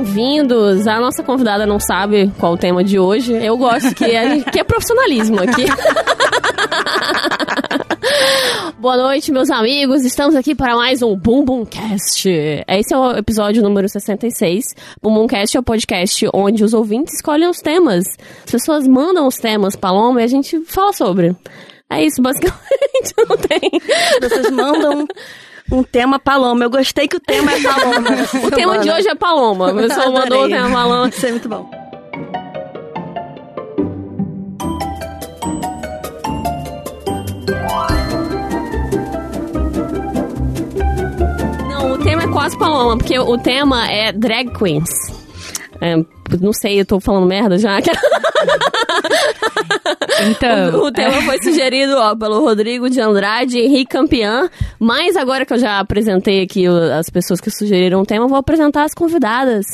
Bem-vindos! A nossa convidada não sabe qual o tema de hoje. Eu gosto que é, que é profissionalismo aqui. Boa noite, meus amigos. Estamos aqui para mais um Boom Cast. Esse é o episódio número 66. Boom Boom Cast é o podcast onde os ouvintes escolhem os temas. As pessoas mandam os temas, Paloma, e a gente fala sobre. É isso, basicamente. Não tem. Vocês mandam um tema Paloma. Eu gostei que o tema é Paloma. o tema de hoje é Paloma. A pessoa mandou o tema Paloma. Isso é muito bom. Não, o tema é quase Paloma, porque o tema é drag queens. É, não sei, eu tô falando merda já. Então. O, o tema é. foi sugerido ó, pelo Rodrigo de Andrade, Henrique Campeã. Mas agora que eu já apresentei aqui as pessoas que sugeriram o tema, eu vou apresentar as convidadas.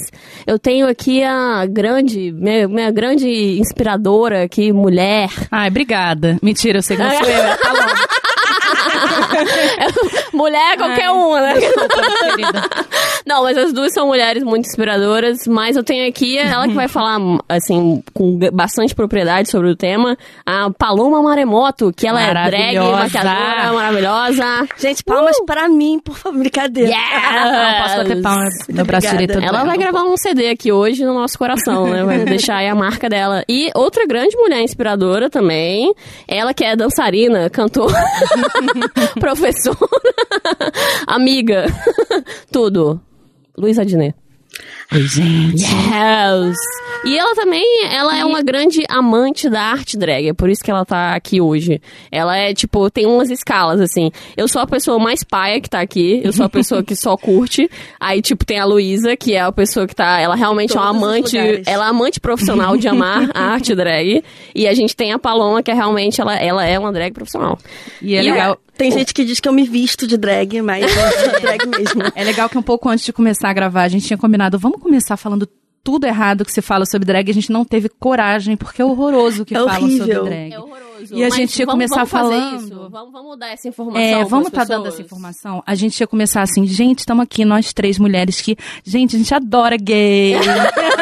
Eu tenho aqui a grande, minha, minha grande inspiradora aqui, mulher. Ai, obrigada. Mentira, eu sei que não sou eu. É Mulher é qualquer Ai, uma, né? Desculpa, não, mas as duas são mulheres muito inspiradoras. Mas eu tenho aqui ela que vai falar, assim, com bastante propriedade sobre o tema. A Paloma Maremoto, que ela é drag, maquiadora, maravilhosa. Gente, palmas uh! para mim, por favor, brincadeira. Yes! Não posso bater palmas. Meu braço direito. Ela vai gravar um CD aqui hoje no nosso coração, né? Vai deixar aí a marca dela. E outra grande mulher inspiradora também. Ela que é dançarina, cantora. professora, amiga, tudo. Luísa Adnet. Oi, gente. Yes! E ela também, ela é uma grande amante da arte drag, é por isso que ela tá aqui hoje. Ela é, tipo, tem umas escalas, assim. Eu sou a pessoa mais paia que tá aqui, eu sou a pessoa que só curte. Aí, tipo, tem a Luísa, que é a pessoa que tá, ela realmente Todos é uma amante, ela é amante profissional de amar a arte drag. E a gente tem a Paloma, que é realmente, ela, ela é uma drag profissional. E é e legal... Tem gente que diz que eu me visto de drag, mas eu sou drag mesmo. É legal que um pouco antes de começar a gravar, a gente tinha combinado, vamos começar falando tudo errado que se fala sobre drag, a gente não teve coragem, porque é horroroso o que é falam horrível. sobre drag. É horroroso. E a gente ia vamos, começar vamos falando. Vamos, vamos dar essa informação. É, vamos estar tá dando essa informação. A gente ia começar assim, gente, estamos aqui, nós três mulheres que. Gente, a gente adora gay.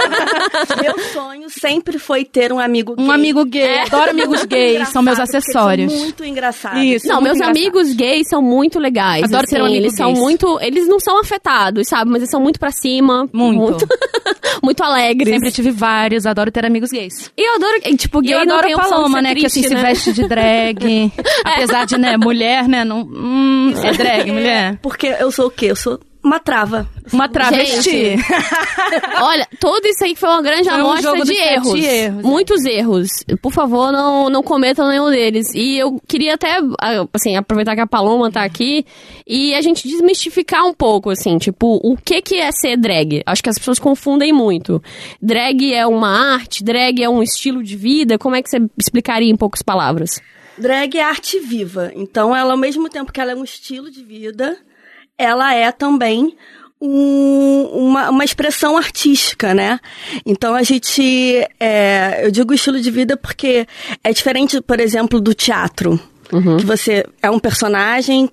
Meu sonho sempre foi ter um amigo gay. Um amigo gay. É. Adoro amigos gays, são meus acessórios. São muito engraçados. Isso, não, meus engraçado. amigos gays são muito legais. Adoro assim, ter um amigo Eles gays. são muito. Eles não são afetados, sabe? Mas eles são muito pra cima. Muito. Muito, muito alegres. Sempre tive vários, adoro ter amigos gays. E eu adoro, tipo, gay e eu não adoro tem Paloma, né? Triste, que assim, né? se veste de drag. Apesar de, né, mulher, né? Não, hum, é drag, mulher. Porque eu sou o quê? Eu sou uma trava. Uma travesti. Olha, tudo isso aí foi uma grande Foi um amostra jogo de erros. erros, é. Muitos erros. Por favor, não, não cometam nenhum deles. E eu queria até, assim, aproveitar que a Paloma tá aqui e a gente desmistificar um pouco, assim, tipo, o que que é ser drag? Acho que as pessoas confundem muito. Drag é uma arte? Drag é um estilo de vida? Como é que você explicaria em poucas palavras? Drag é arte viva. Então, ela, ao mesmo tempo que ela é um estilo de vida, ela é também um, uma, uma expressão artística, né? Então a gente. É, eu digo estilo de vida porque é diferente, por exemplo, do teatro. Uhum. Que você é um personagem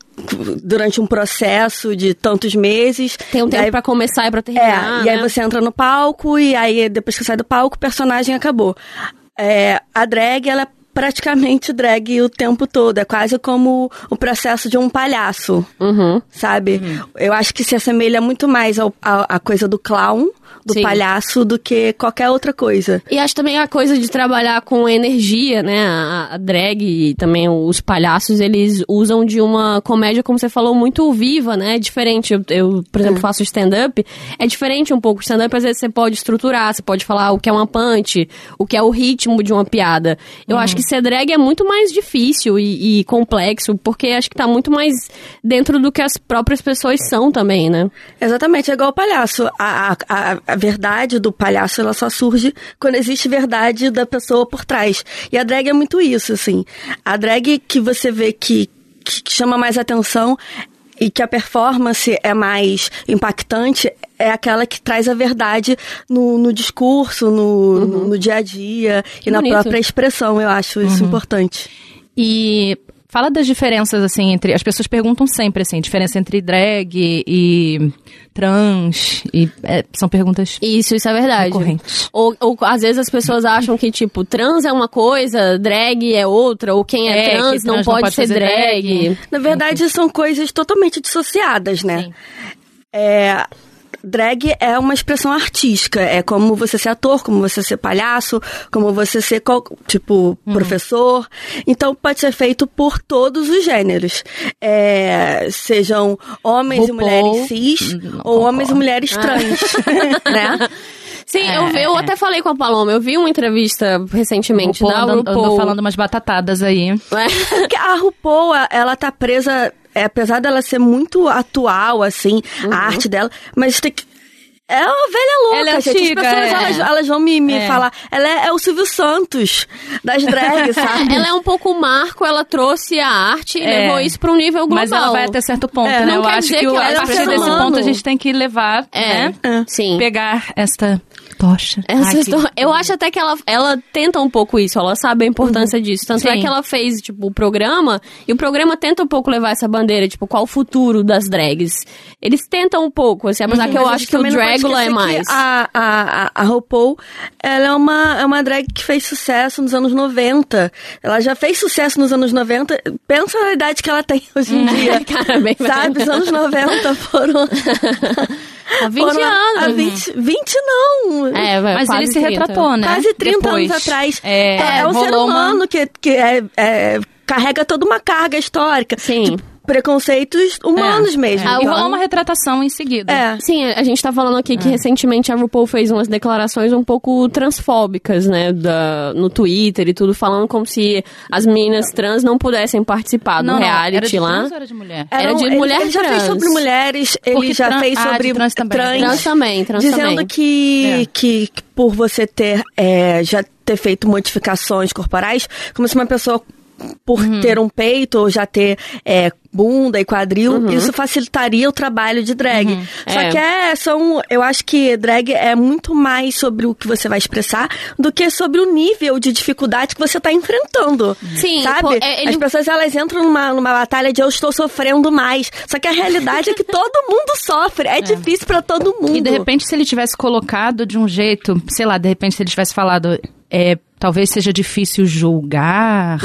durante um processo de tantos meses. Tem um tempo pra começar e pra terminar. é, e aí né? você entra no palco e aí depois que sai do palco, o personagem acabou. É, a drag, ela é praticamente drag o tempo todo. É quase como o processo de um palhaço, Uhum. sabe? Eu acho que se assemelha muito mais ao, à coisa do clown, do Sim. palhaço, do que qualquer outra coisa. E acho também a coisa de trabalhar com energia, né? A, a drag e também os palhaços, eles usam de uma comédia, como você falou, muito viva, né? Diferente. Eu, eu, por exemplo, faço stand-up. É diferente um pouco. Stand-up, às vezes, você pode estruturar, você pode falar o que é uma punch, o que é o ritmo de uma piada. Eu acho que ser drag é muito mais difícil e, e complexo, porque acho que tá muito mais dentro do que as próprias pessoas são também, né? Exatamente, é igual o palhaço. A, a, a verdade do palhaço, ela só surge quando existe verdade da pessoa por trás. E a drag é muito isso, assim. A drag que você vê que, que chama mais atenção e que a performance é mais impactante é aquela que traz a verdade no, no discurso, no, no, no dia a dia e na Bonito. própria expressão. Eu acho isso importante. E Fala das diferenças, assim, entre. As pessoas perguntam sempre, assim, diferença entre drag e trans. E é, são perguntas. Isso, isso é verdade. Ou, ou às vezes as pessoas acham que, tipo, trans é uma coisa, drag é outra, ou quem é, É, que trans, não, trans não pode pode ser drag. drag. Na verdade, são coisas totalmente dissociadas, né? Sim. É, drag é uma expressão artística. É como você ser ator, como você ser palhaço, como você ser, qual- tipo, professor. Então, pode ser feito por todos os gêneros. É, sejam homens e RuPaul, mulheres cis não ou homens e mulheres trans, né? Sim, É, eu, vi, eu é. até falei com a Paloma, eu vi uma entrevista recentemente RuPaul da andou, andou RuPaul. falando umas batatadas aí. Porque a RuPaul, ela tá presa, é, apesar dela ser muito atual, assim, Uhum. a arte dela, mas tem que. É uma velha louca, Ela é gente. antiga, As pessoas, é. elas, elas vão me, me É. falar. Ela é, é o Silvio Santos das drags, sabe? Ela é um pouco marco, ela trouxe a arte e É. levou isso para um nível global. Mas ela vai até certo ponto, É, né? não Eu quer acho dizer que, que o- ela a um partir desse ponto a gente tem que levar, É, né? sim. Pegar esta tocha. Essa Ai, que- história- eu acho até que ela, ela tenta um pouco isso, ela sabe a importância disso. Tanto é Sim. que ela fez, tipo, o programa, e o programa tenta um pouco levar essa bandeira, tipo, qual o futuro das drags. Eles tentam um pouco, assim, apesar que eu acho que o Dragula é mais. a, a, a RuPaul, ela é uma, é uma drag que fez sucesso nos anos 90. Ela já fez sucesso nos anos 90. Pensa na idade que ela tem hoje em dia. Cara, bem Sabe, os anos 90 foram... Há 20 foram anos. Há 20, 20 não. É, vai, Mas quase ele se 30. retratou, né? Quase 30 Depois. anos atrás. É, é um ser rolou uma- humano que, que é, é, carrega toda uma carga histórica. Sim. De preconceitos humanos É, mesmo. é. E Então, rolou uma retratação em seguida. É. Sim, a gente tá falando aqui que É. recentemente a RuPaul fez umas declarações um pouco transfóbicas, né, da, no Twitter e tudo, falando como se as meninas trans não pudessem participar Não, do não, reality era de lá. trans ou era de mulher? Era de ele- mulher Ele já fez trans. sobre mulheres, ele Porque já tran- fez ah, sobre trans também. Trans também, trans dizendo também. que, É. que, que por você ter é, já ter feito modificações corporais, como se uma pessoa por Uhum. ter um peito ou já ter é, bunda e quadril, Uhum. isso facilitaria o trabalho de drag. Só É. que é, são, eu acho que drag é muito mais sobre o que você vai expressar do que sobre o nível de dificuldade que você está enfrentando. Sim, sabe? pô, é, ele- As pessoas elas entram numa, numa batalha de eu estou sofrendo mais. Só que a realidade é que todo mundo sofre. É, difícil pra todo mundo. E de repente, se ele tivesse colocado de um jeito, sei lá, de repente, se ele tivesse falado, é, talvez seja difícil julgar,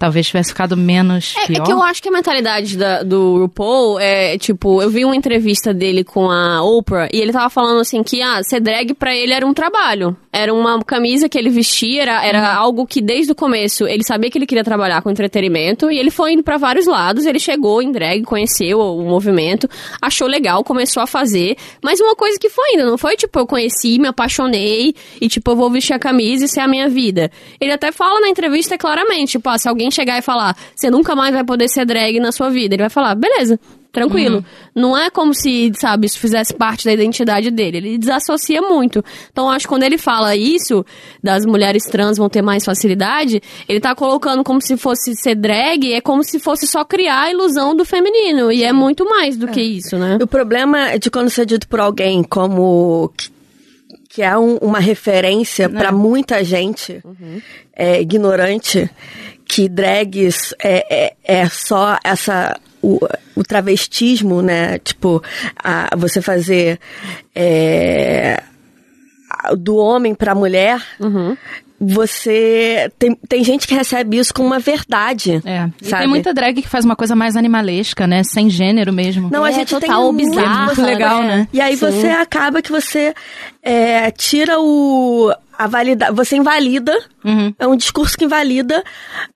talvez tivesse ficado menos É, é pior. que eu acho que a mentalidade da- do RuPaul é, tipo, eu vi uma entrevista dele com a Oprah e ele tava falando assim que, ah, ser drag pra ele era um trabalho. Era uma camisa que ele vestia, era, era algo que desde o começo ele sabia que ele queria trabalhar com entretenimento e ele foi indo pra vários lados, ele chegou em drag, conheceu o, o movimento, achou legal, começou a fazer, mas uma coisa que foi indo, não foi tipo, eu conheci, me apaixonei e tipo, eu vou vestir a camisa e ser a minha vida. Ele até fala na entrevista claramente, tipo, ah, se alguém chegar e falar, você nunca mais vai poder ser drag na sua vida, ele vai falar, beleza. Tranquilo. Não é como se, sabe, isso fizesse parte da identidade dele. Ele desassocia muito. Então, acho que quando ele fala isso, das mulheres trans vão ter mais facilidade, ele tá colocando como se fosse ser drag, é como se fosse só criar a ilusão do feminino. E é muito mais do que isso, né? O problema é de quando isso é dito por alguém como que, é um- uma referência pra muita gente é, ignorante que drags é, é, é só essa o, o travestismo, né? Tipo, a, você fazer é, a- do homem pra mulher. Você tem, tem gente que recebe isso como uma verdade. É. E tem muita drag que faz uma coisa mais animalesca, né? Sem gênero mesmo. Não, a É, gente tem total muito, bizarra, você- legal, né? E aí você acaba que você é, tira o a valida, você invalida, Uhum. é um discurso que invalida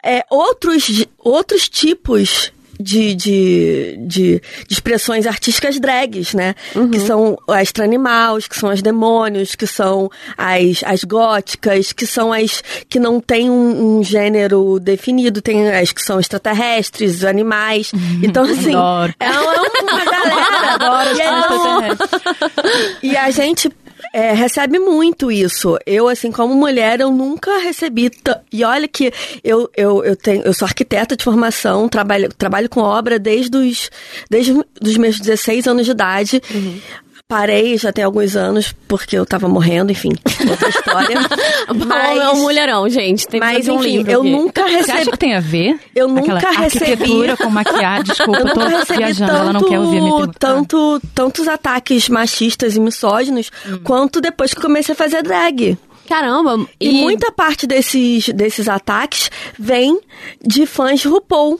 é, outros outros tipos de, de, de, de expressões artísticas drags, né? Que são as tranimals, que são as demônios, que são as, as góticas, que são as que não têm um, um gênero definido, tem as que são extraterrestres, animais. Então, assim, Adoro. é uma galera. Adoro e, aí- e a gente é, recebe muito isso. Eu, assim, como mulher, eu nunca recebi. E olha que eu, eu, eu, tenho, eu sou arquiteta de formação, trabalho, trabalho com obra desde os, desde os meus 16 anos de idade. Parei já tem alguns anos, porque eu tava morrendo, enfim, outra história. mas é um mulherão, gente. Tem mas um enfim, livro eu aqui. nunca Você recebi. acha que tem a ver? Eu nunca recebi- arquitetura com maquiagem. Desculpa, Eu tô nunca recebi viajando, tanto, ela não quer ouvir a tanto, tantos ataques machistas e misóginos Hum. quanto depois que comecei a fazer drag. Caramba. E, muita parte desses, desses ataques vem de fãs de RuPaul.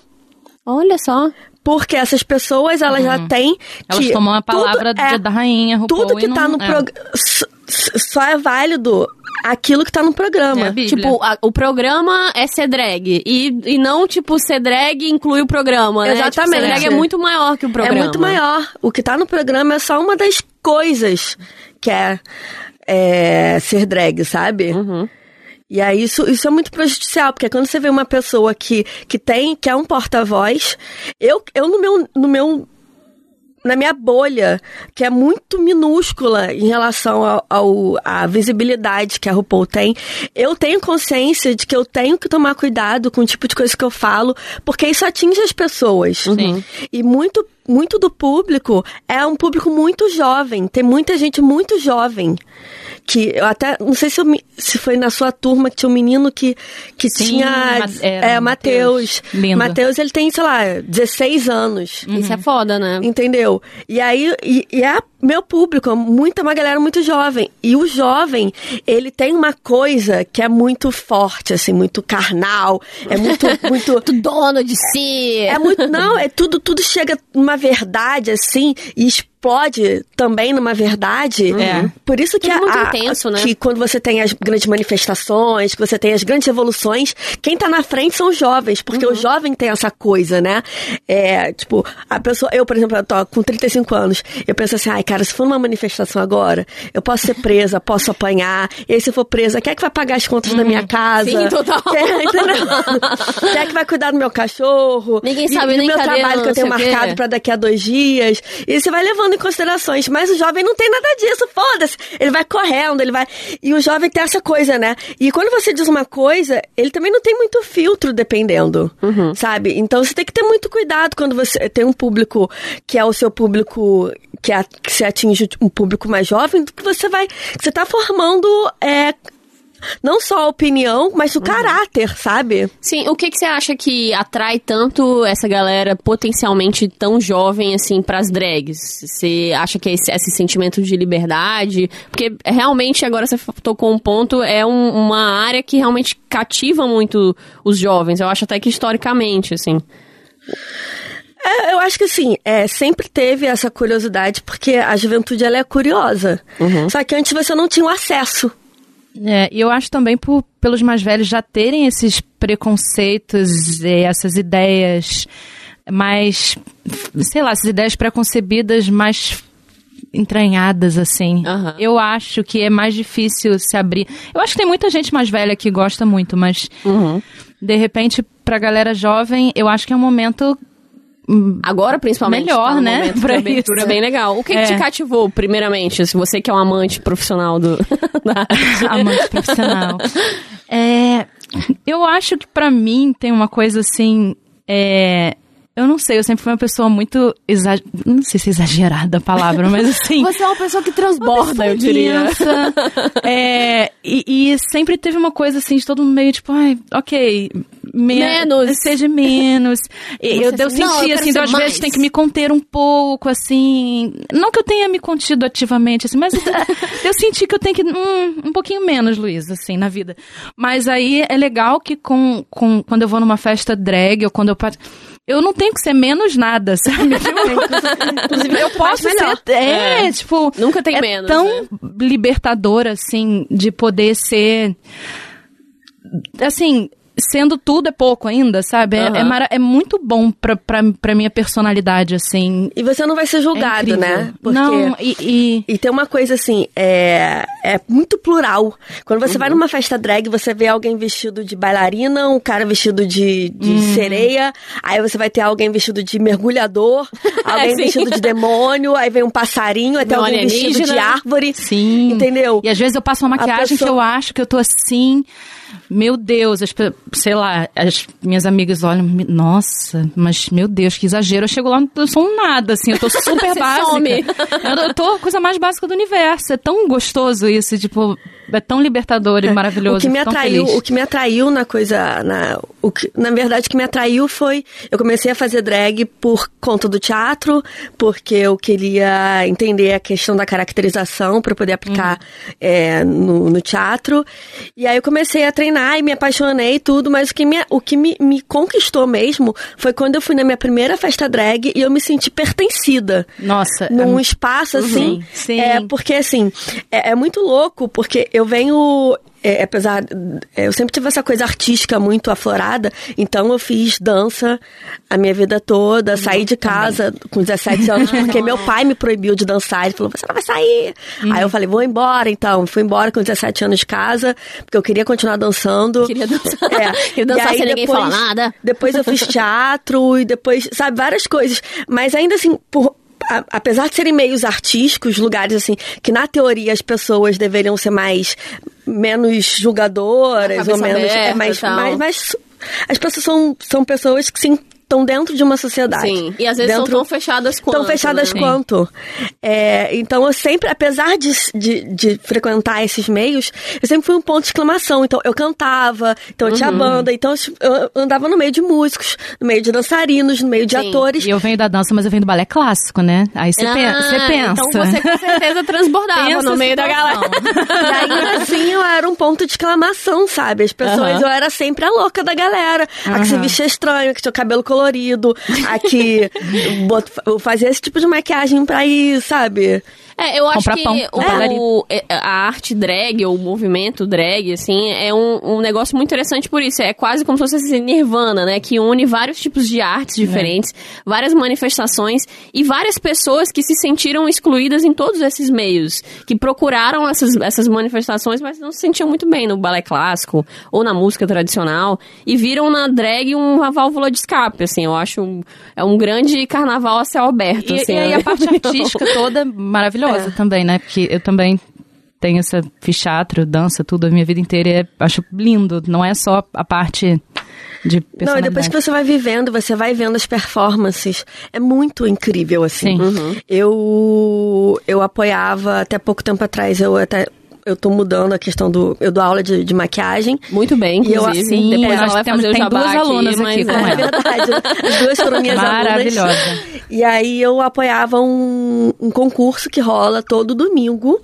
Olha só. Porque essas pessoas, elas já têm Uhum. Elas tomam a palavra é- da rainha, RuPaul, Tudo que e tá não- no é. programa... Só é válido aquilo que tá no programa. É. Tipo, a- o programa é ser drag. E, e não, tipo, ser drag inclui o programa, né? Exatamente. Tipo, ser drag é muito maior que o programa. É muito maior. O que tá no programa é só uma das coisas que é, é ser drag, sabe? Uhum. E aí isso, isso é muito prejudicial, porque quando você vê uma pessoa que, que tem, que é um porta-voz, eu, eu no meu, no meu na minha bolha, que é muito minúscula em relação ao, ao- à visibilidade que a RuPaul tem, eu tenho consciência de que eu tenho que tomar cuidado com o tipo de coisa que eu falo, porque isso atinge as pessoas. Sim. E muito, muito do público é um público muito jovem, tem muita gente muito jovem. Que eu até, não sei se, eu se foi na sua turma que tinha um menino que, que Sim, tinha. É, Mateus. Matheus. Lindo. Matheus, ele tem, sei lá, 16 anos. Isso é foda, né? Entendeu? E aí, e, e é meu público, muita, uma galera muito jovem. E o jovem, ele tem uma coisa que é muito forte, assim, muito carnal, é muito, muito... Muito dono de si. É muito. Não, é tudo, tudo chega numa verdade, assim, e explode também numa verdade. É. Por isso que a- muito a- intenso, né? Que quando você tem as grandes manifestações, que você tem as grandes revoluções, quem tá na frente são os jovens, porque Uhum. o jovem tem essa coisa, né? É, tipo, a pessoa. Eu, por exemplo, eu tô com 35 anos, eu penso assim, ai, cara, se for numa manifestação agora, eu posso ser presa, posso apanhar, e aí se eu for presa, quem é que vai pagar as contas da minha casa? Sim, total. Quem, é, entendeu? Quem é que vai cuidar do meu cachorro? Ninguém sabe e nem do meu trabalho que eu tenho o marcado pra daqui a dois dias. E você vai levando em considerações. Mas o jovem não tem nada disso, foda-se. Ele vai correndo, ele vai. E o jovem tem essa coisa, né? E quando você diz uma coisa, ele também não tem muito filtro, dependendo. Uhum. Sabe? Então você tem que ter muito cuidado quando você tem um público que é o seu público. Que, a, que se atinge um público mais jovem, do que você vai. que Você tá formando. É, não só a opinião, mas o Uhum. caráter, sabe? Sim, o que, que você acha que atrai tanto essa galera potencialmente tão jovem, assim, pras drags? Você acha que é esse, esse sentimento de liberdade? Porque realmente, agora você tocou um ponto, é um- uma área que realmente cativa muito os jovens. Eu acho até que historicamente, assim. É, eu acho que assim, é, sempre teve essa curiosidade, porque a juventude ela é curiosa. Só que antes você não tinha o acesso. É, e eu acho também por, pelos mais velhos já terem esses preconceitos e essas ideias mais, sei lá, essas ideias preconcebidas mais entranhadas, assim. Aham. Eu acho que é mais difícil se abrir. Eu acho que tem muita gente mais velha que gosta muito, mas de repente, pra galera jovem, eu acho que é um momento Agora, principalmente. Melhor, tá né, pra abertura isso. bem legal. O que, que É. te cativou, primeiramente? Se você que é um amante profissional do, amante profissional. É, eu acho que pra mim tem uma coisa assim. é, eu não sei, eu sempre fui uma pessoa muito. exa- Não sei se é exagerada a palavra, mas assim. Você é uma pessoa que transborda, pessoa eu diria. É, e, e sempre teve uma coisa assim, de todo mundo meio tipo, ai, ok. me- Menos. Seja menos. E eu, eu assim, senti assim, ser às mais. vezes tem que me conter um pouco, assim. Não que eu tenha me contido ativamente, assim, mas eu senti que eu tenho que. hum, um pouquinho menos, Luiz, assim, na vida. Mas aí é legal que com, com, quando eu vou numa festa drag ou quando eu. part- Eu não tenho que ser menos nada, sabe? Inclusive, eu posso ser. É, É. tipo. Nunca tem é menos, tão né? libertador, assim, de poder ser. Assim. Sendo tudo é pouco ainda, sabe? É, Aham. é, mara- é muito bom pra, pra, pra minha personalidade, assim. E você não vai ser É julgado, incrível. né? Porque... Não, e, e- E tem uma coisa assim, é, é muito plural. Quando você vai numa festa drag, você vê alguém vestido de bailarina, um cara vestido de, de sereia, aí você vai ter alguém vestido de mergulhador, alguém vestido de demônio, aí vem um passarinho, Um alguém vestido de árvore. Sim. Entendeu? E às vezes eu passo uma maquiagem pessoa- que eu acho que eu tô assim. Meu Deus, as sei lá, as minhas amigas olham, nossa, mas meu Deus, que exagero. Eu chego lá, eu sou um nada, assim, eu tô super básica. Eu, eu tô a coisa mais básica do universo. É tão gostoso isso, tipo, é tão libertador e maravilhoso. O que me atraiu, feliz. o que me atraiu na coisa, na, o que, na verdade, o que me atraiu foi eu comecei a fazer drag por conta do teatro, porque eu queria entender a questão da caracterização para poder aplicar é, no, no teatro. E aí eu comecei a treinar e me apaixonei e tudo, mas o que, me, o que me, me conquistou mesmo foi quando eu fui na minha primeira festa drag e eu me senti pertencida Nossa, num é- espaço assim. sim. É, porque assim, é, é muito louco, porque eu venho. é, apesar. é, eu sempre tive essa coisa artística muito aflorada, então eu fiz dança a minha vida toda, saí de casa com 17 anos, porque meu pai me proibiu de dançar. Ele falou: você não vai sair. Aí eu falei: vou embora então. Fui embora com 17 anos de casa, porque eu queria continuar dançando. Queria dançar. É. Queria dançar E aí sem ninguém falar nada. Depois eu fiz teatro e depois, sabe, várias coisas. Mas ainda assim, por. A- Apesar de serem meios artísticos, lugares assim, que na teoria as pessoas deveriam ser mais. menos julgadoras, ou menos. é, mais, mais, mais- As pessoas são, são pessoas que sim estão dentro de uma sociedade. Sim. E às vezes dentro, são tão fechadas quanto. Tão fechadas né? quanto. É, então eu sempre, apesar de, de, de frequentar esses meios, eu sempre fui um ponto de exclamação. Então eu cantava, então eu tinha Uhum. banda, então eu andava no meio de músicos, no meio de dançarinos, no meio de Sim. atores. E eu venho da dança, mas eu venho do balé clássico, né? Aí você Ah, pensa. Então você com certeza transbordava Pensa no meio da galera. E ainda assim eu era um ponto de exclamação, sabe? As pessoas, Aham. eu era sempre a louca da galera. A que se vestia estranho, que tinha o cabelo colorido, a que bot- eu fazia esse tipo de maquiagem pra ir, sabe? É, eu acho Comprar que o, é, a arte drag, ou o movimento drag, assim, é um, um negócio muito interessante por isso. É quase como se fosse esse Nirvana, né? Que une vários tipos de artes diferentes, várias manifestações e várias pessoas que se sentiram excluídas em todos esses meios. Que procuraram essas, essas manifestações, mas não se sentiam muito bem no balé clássico ou na música tradicional. E viram na drag uma válvula de escape, assim. Eu acho um, é um grande carnaval a céu aberto, E, assim. e aí né? a parte artística toda maravilhosa também, né? Porque eu também tenho essa fiz teatro, dança, tudo a minha vida inteira e é, acho lindo. Não é só a parte de Não, e depois que você vai vivendo, você vai vendo as performances. É muito incrível, assim. Sim. Uhum. Eu, eu apoiava, até pouco tempo atrás, eu até. Eu tô mudando a questão do. Eu dou aula de, de maquiagem. Muito bem, E eu, inclusive. assim, Depois nós ela vai temos- fazer tem duas alunas mas aqui com É ela. verdade. As duas foram minhas alunas. Maravilhosa. E aí eu apoiava um, um concurso que rola todo domingo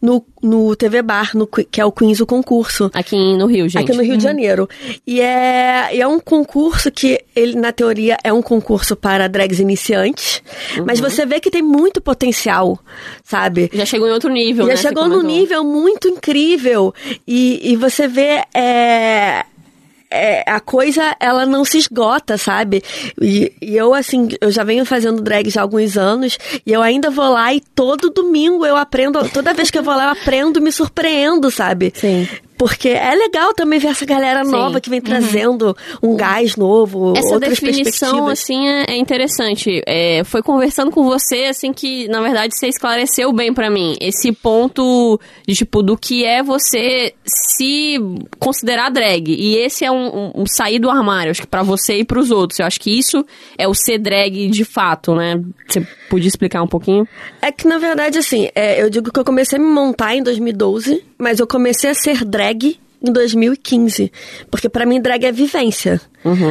no, no TV Bar, no, Que- é o Queens o Concurso. Aqui no Rio, gente. Aqui no Rio de Janeiro. E é, e é um concurso que, ele, na teoria, é um concurso para drags iniciantes. Mas você vê que tem muito potencial, sabe? Já chegou em outro nível, Já né? Chegou num nível muito incrível. E, e você vê. É, é, a coisa, ela não se esgota, sabe? E, e eu, assim, eu já venho fazendo drag já há alguns anos, e eu ainda vou lá e todo domingo eu aprendo, toda vez que eu vou lá eu aprendo, me surpreendo, sabe? Sim. Porque é legal também ver essa galera Sim. nova que vem trazendo um gás novo, Essa outras definição, assim, é, é interessante. É, foi conversando com você, assim, que, na verdade, você esclareceu bem pra mim. Esse ponto de, tipo, do que é você se considerar drag. E esse é um, um- um sair do armário, acho que pra você e pros outros. Eu acho que isso é o ser drag de fato, né? Você podia explicar um pouquinho? É que, na verdade, assim, é, eu digo que eu comecei a me montar em 2012, mas eu comecei a ser drag em 2015. Porque pra mim, drag é vivência.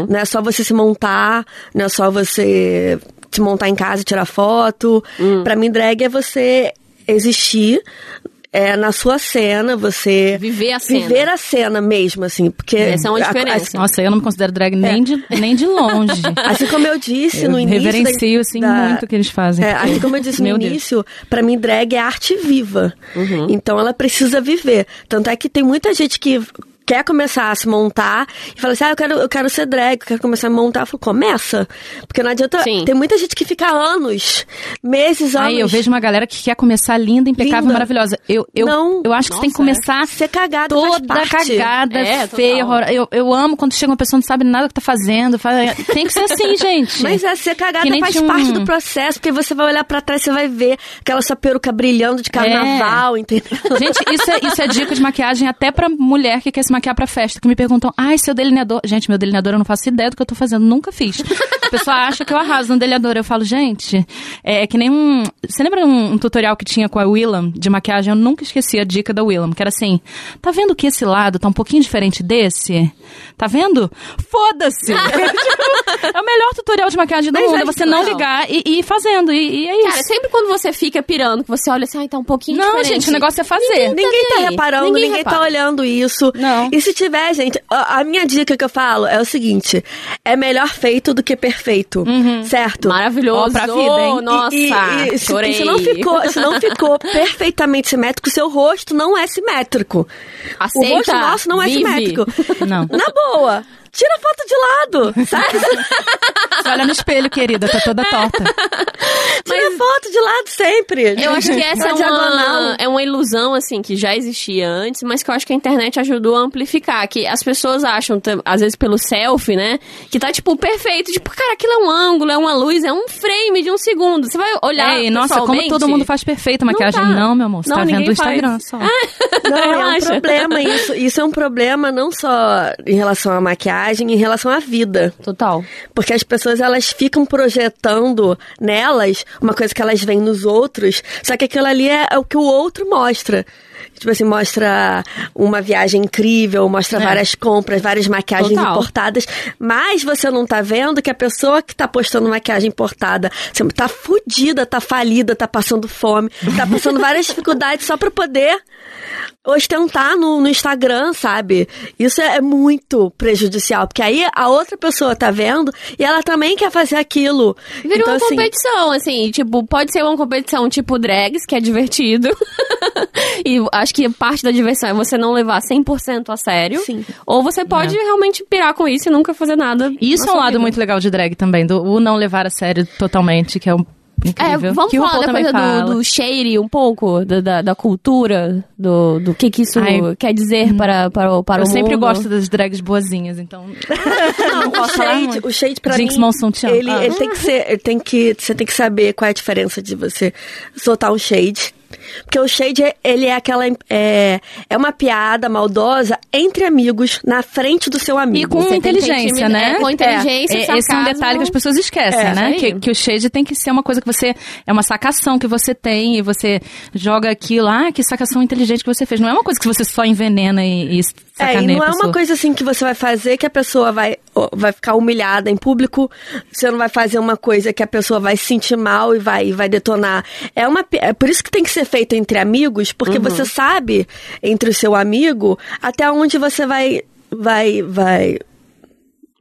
Não é só você se montar, não é só você se montar em casa e tirar foto. Pra mim, drag é você existir é, na sua cena, você... Viver a cena. Viver a cena mesmo, assim, porque... Essa é uma a- diferença. Nossa, eu não me considero drag nem, de, nem de longe. Assim como eu disse Eu no início. da- reverencio, assim, muito o que eles fazem. É, assim como eu disse no início, pra mim drag é arte viva. Uhum. Então ela precisa viver. Tanto é que tem muita gente que quer começar a se montar e fala assim: ah, eu quero, eu quero ser drag, eu quero começar a me montar. Eu falo, começa. Porque não adianta. Sim. Tem muita gente que fica anos, meses, anos. Aí eu vejo uma galera que quer começar linda, impecável, Linda. maravilhosa. Eu, eu, Não. eu acho que você tem que Nossa, começar Ser cagada toda cagada, É, feia, horror. Eu, eu amo quando chega uma pessoa que não sabe nada do que tá fazendo. fala- Tem que ser assim, gente. Mas é, ser cagada faz um- parte do processo, porque você vai olhar pra trás, você vai ver aquela sua peruca brilhando de carnaval, entendeu? Gente, isso é, isso é dica de maquiagem até pra mulher que quer se maquiar pra festa, que me perguntam, ai, seu delineador. Gente, meu delineador eu não faço ideia do que eu tô fazendo, nunca fiz. A pessoa acha que eu arraso no delineador. Eu falo, gente, é que nem um. Você lembra um, um tutorial que tinha com a Willam de maquiagem? Eu nunca esqueci a dica da Willam, que era assim: tá vendo que esse lado tá um pouquinho diferente desse? Tá vendo? Foda-se! é o melhor tutorial de maquiagem do Mas mundo, é é você não ligar e, e ir fazendo. E, e é isso. Cara, sempre quando você fica pirando, que você olha assim, ai, tá um pouquinho Não, diferente. gente, o negócio é fazer. Ninguém tá aí. reparando, Ninguém ninguém, tá repara. olhando isso. Não. E se tiver, gente, a, minha dica que eu falo é o seguinte: é melhor feito do que perfeito. Certo? Maravilhoso. Ó, pra vida, hein? Oh, Nossa, E- e- e se, se não ficou, se não ficou perfeitamente simétrico, seu rosto não é simétrico. Aceita, o rosto nosso não é vive. simétrico. Não. Na boa. Tira a foto de lado, sabe? Você olha no espelho, querida, tá toda torta. Tira a foto de lado sempre. Eu acho que essa é diagonal. uma, é uma ilusão, assim, que já existia antes, mas que eu acho que a internet ajudou a amplificar. Que as pessoas acham, às vezes pelo selfie, né? Que tá, tipo, perfeito. Tipo, cara, aquilo é um ângulo, é uma luz, é um frame de um segundo. Você vai olhar. Ei, nossa, como todo mundo faz perfeito a maquiagem. tá. Não, meu amor, você Não, tá vendo ninguém o Instagram faz. só. Não, é um problema isso. Isso é um problema não só em relação à maquiagem, em relação à vida. Total. Porque as pessoas, elas ficam projetando nelas uma coisa que elas veem nos outros, só que aquilo ali é, é o que o outro mostra. Tipo assim, mostra uma viagem incrível, mostra É. várias compras, várias maquiagens Total. importadas, mas você não tá vendo que a pessoa que tá postando maquiagem importada assim, tá fudida, tá falida, tá passando fome, tá passando várias dificuldades só pra poder ostentar no, no Instagram, sabe? Isso é muito prejudicial, porque aí a outra pessoa tá vendo e ela também quer fazer aquilo. Virou então, uma assim, competição, assim, tipo, pode ser uma competição tipo drags, que é divertido. e acho que parte da diversão é você não levar 100% a sério. Sim. Ou você pode realmente pirar com isso e nunca fazer nada. E Isso é um lado vida. muito legal de drag também, do o não levar a sério totalmente, que é um É, incrível. vamos que o falar da também coisa fala. do, do shady um pouco, da, da, da cultura, do, do que que isso Ai. quer dizer para, para, o- para Eu sempre mundo. gosto das drags boazinhas, então. Não, o posso shade, muito. o shade pra Jinx mim, amo. ele, Ah. ele tem que ser, ele tem que, você tem que saber qual é a diferença de você soltar um shade. Porque o shade, ele é aquela, é, é uma piada maldosa entre amigos, na frente do seu E amigo. com Você inteligência, né? é, com inteligência, É, esse é um detalhe que as pessoas esquecem, É, né? Que, que o shade tem que ser uma coisa que você. É uma sacação que você tem e você joga aquilo. Ah, que sacação inteligente que você fez. Não é uma coisa que você só envenena e, e É, e não é uma coisa assim que você vai fazer que a pessoa vai, vai ficar humilhada em público. Você não vai fazer uma coisa que a pessoa vai se sentir mal e vai, vai detonar. É, uma, é por isso que tem que ser feito entre amigos, porque Uhum. você sabe, entre o seu amigo, até onde você vai. Vai. Vai.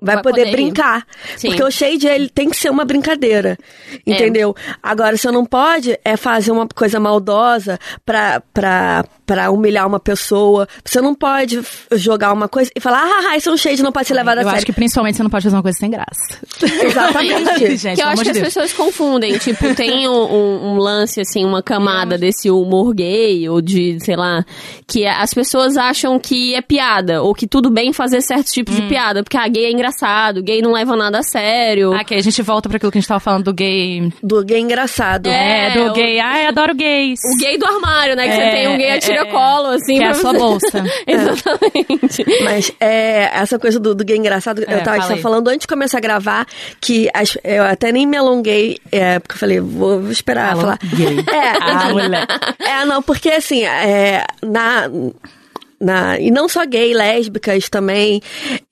Vai, Vai poder, poder ir. brincar. Sim. Porque o shade, ele tem que ser uma brincadeira. É. Entendeu? Agora, você não pode é fazer uma coisa maldosa pra, pra, pra humilhar uma pessoa. Você não pode jogar uma coisa e falar, ah, isso é um shade, não pode ser levado a Eu sério. acho que principalmente você não pode fazer uma coisa sem graça. Exatamente. Gente, que eu acho que de as Deus. pessoas confundem. Tipo, tem um, um- um lance, assim, uma camada desse humor gay, ou de, sei lá, que as pessoas acham que é piada, ou que tudo bem fazer certos tipos Hum. de piada, porque a gay é engraçado, gay não leva nada a sério. Ah, que aí a gente volta pra aquilo que a gente tava falando do gay. Do gay engraçado. É, É, do o- gay. Ai, adoro gays. O gay do armário, né? Que você É, tem um gay é, a tira-colo, assim. Que é a sua você- bolsa. Exatamente. Mas é, essa coisa do, do gay engraçado, É, eu tava, aí. falando antes de começar a gravar, que as- eu até nem me alonguei, é, porque eu falei, vou, vou esperar falar. gay. É, Ah, mulher. É, não, porque assim, é, na, na. E não só gay, lésbicas também.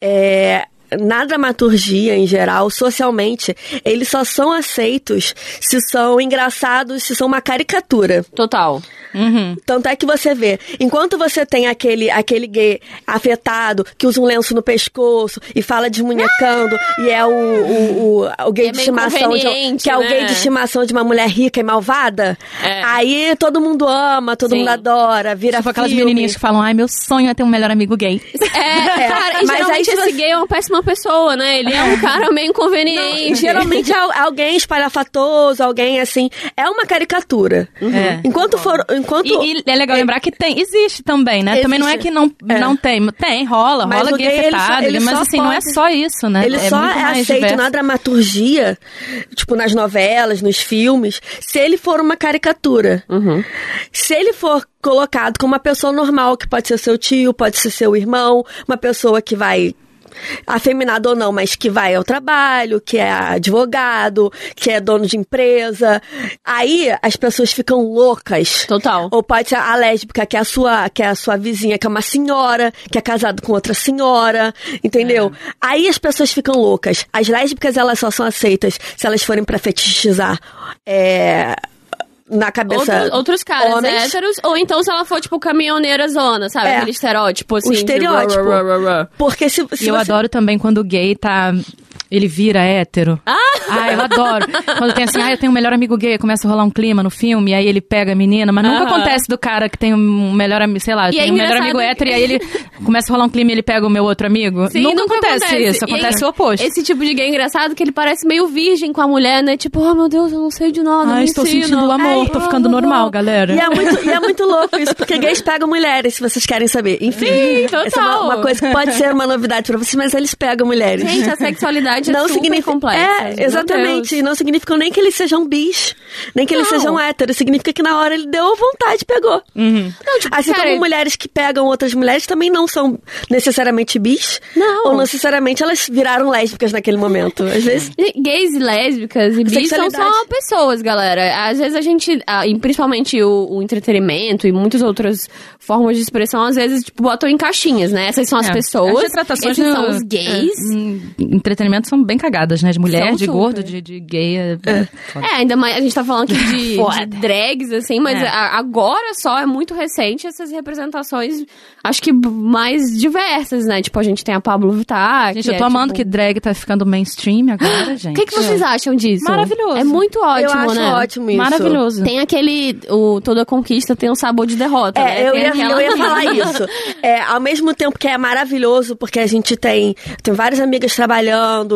É, na dramaturgia em geral, socialmente, eles só são aceitos se são engraçados, se são uma caricatura. Total. Uhum. Tanto é que você vê, enquanto você tem aquele, aquele gay afetado que usa um lenço no pescoço e fala desmunhecando e é o, o, o, o gay É de estimação de, que é o né? gay de estimação de uma mulher rica e malvada, É. aí todo mundo ama, todo Sim. mundo adora, vira Tipo aquelas menininhas que falam, ai, meu sonho é ter um melhor amigo gay. É, cara, e mas aí geralmente esse você- gay é uma péssima péssima pessoa, né? Ele é um cara meio inconveniente. Geralmente é alguém espalhafatoso, alguém assim. É uma caricatura. É. Enquanto for. Enquanto, E, e é legal lembrar que tem, existe também, né? Também não é Existe. que não, É. não tem. Tem, rola, Mas rola gay ele afetado, ele mas só assim, não é pode- só isso, né? Ele é só é aceito diverso. na dramaturgia, tipo nas novelas, nos filmes, se ele for uma caricatura. Uhum. Se ele for colocado como uma pessoa normal, que pode ser seu tio, pode ser seu irmão, uma pessoa que vai afeminado ou não, mas que vai ao trabalho, que é advogado, que é dono de empresa. Aí as pessoas ficam loucas. Total. Ou pode ser a lésbica, que é a sua, que é a sua vizinha, que é uma senhora, que é casada com outra senhora, entendeu? Aí as pessoas ficam loucas. As lésbicas, elas só são aceitas se elas forem pra fetichizar é, na cabeça Outro- outros caras homens. héteros, ou então se ela for, tipo, caminhoneira zona, sabe? É. Aquele estereótipo, assim. O de estereótipo. rá, rá, rá, rá. Porque se, se E eu você- adoro também quando o gay tá. Ele vira hétero. Ah! eu adoro. Quando tem assim, ah, eu tenho um melhor amigo gay, começa a rolar um clima no filme, e aí ele pega a menina, mas nunca Aham. acontece do cara que tem um melhor amigo, sei lá, E tem é um melhor amigo hétero, e aí ele começa a rolar um clima e ele pega o meu outro amigo. Sim, nunca, acontece, isso, E acontece aí, o oposto. Esse tipo de gay engraçado que ele parece meio virgem com a mulher, né? Tipo, oh meu Deus, eu não sei de nada. Me estou ensina. sentindo o amor, Ai, tô ah, ficando normal, não. galera. E é, muito, e é muito louco isso, porque gays pegam mulheres, se vocês querem saber. Enfim, Sim, essa é uma, total. uma coisa que pode ser uma novidade pra vocês, mas eles pegam mulheres. Gente, a sexualidade é não super significa complexa. É, exatamente. Não significa nem que eles sejam bis, nem que eles Não. sejam héteros. Significa que na hora ele deu vontade e pegou. Não, tipo, Assim cara, como mulheres que pegam outras mulheres também não são necessariamente bis. Não. Ou necessariamente elas viraram lésbicas naquele momento. Às vezes. Gays e lésbicas e bis são só pessoas, galera. Às vezes a gente, e principalmente o, o entretenimento e muitas outras formas de expressão, às vezes, tipo, botam em caixinhas, né? Essas são as É. pessoas, As retratações esses no- são os gays. Hum, entretenimento são bem cagadas, né? De mulher, São de super. gordo, de, de gay. É, foda. É, ainda mais, a gente tá falando aqui de, de drags, assim, mas É. a- agora só é muito recente essas representações, acho que mais diversas, né? Tipo, a gente tem a Pablo Vittar. Gente, que eu tô é, amando tipo... que drag tá ficando mainstream agora, gente. O que, que vocês acham disso? Maravilhoso. É muito ótimo, eu acho né? ótimo isso. Maravilhoso. Tem aquele. O, toda conquista tem um sabor de derrota, né? É, eu Tem ia, aquela- eu ia falar isso. É, ao mesmo tempo que é maravilhoso, porque a gente tem, tem várias amigas trabalhando,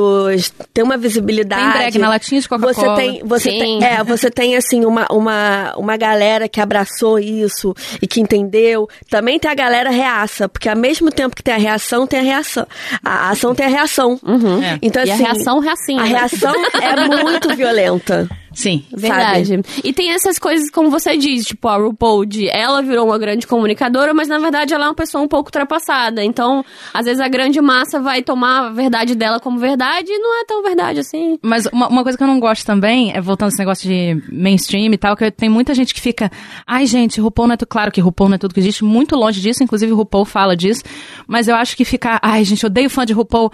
tem uma visibilidade. Tem drag na latinha de Coca-Cola. Você tem, você Sim. tem, é, você tem assim uma, uma, uma galera que abraçou isso e que entendeu. Também tem a galera reaça, porque ao mesmo tempo que tem a reação, tem a reação. A ação tem a reação. É. Então E a assim, reação, reacinha. a né? reação é muito violenta. Sim. Verdade. E tem essas coisas, como você diz, tipo, a RuPaul, de ela virou uma grande comunicadora, mas na verdade ela é uma pessoa um pouco ultrapassada. Então, às vezes a grande massa vai tomar a verdade dela como verdade e não é tão verdade assim. Mas uma, uma coisa que eu não gosto também, é voltando esse negócio de mainstream e tal, que tem muita gente que fica, ai gente, RuPaul não é tudo, claro que RuPaul não é tudo que existe, muito longe disso, inclusive o RuPaul fala disso, mas eu acho que ficar, ai gente, odeio fã de RuPaul.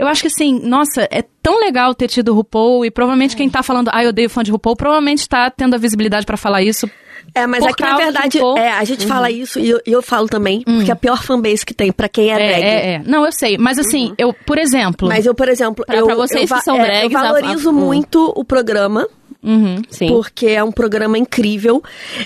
Eu acho que assim, nossa, é tão legal ter tido RuPaul e provavelmente quem tá falando, ai, eu odeio fã de RuPaul, provavelmente tá tendo a visibilidade pra falar isso. É, mas aqui na causa do verdade, é, a gente fala isso e eu, eu falo também, porque é a pior fanbase que tem pra quem é, É, drag. é, é. Não, eu sei, mas assim, eu, por exemplo, Mas eu, por exemplo, Pra- eu, pra vocês eu, que são é, drags, eu valorizo a- hum. muito o programa. Uhum. Sim. Porque é um programa incrível.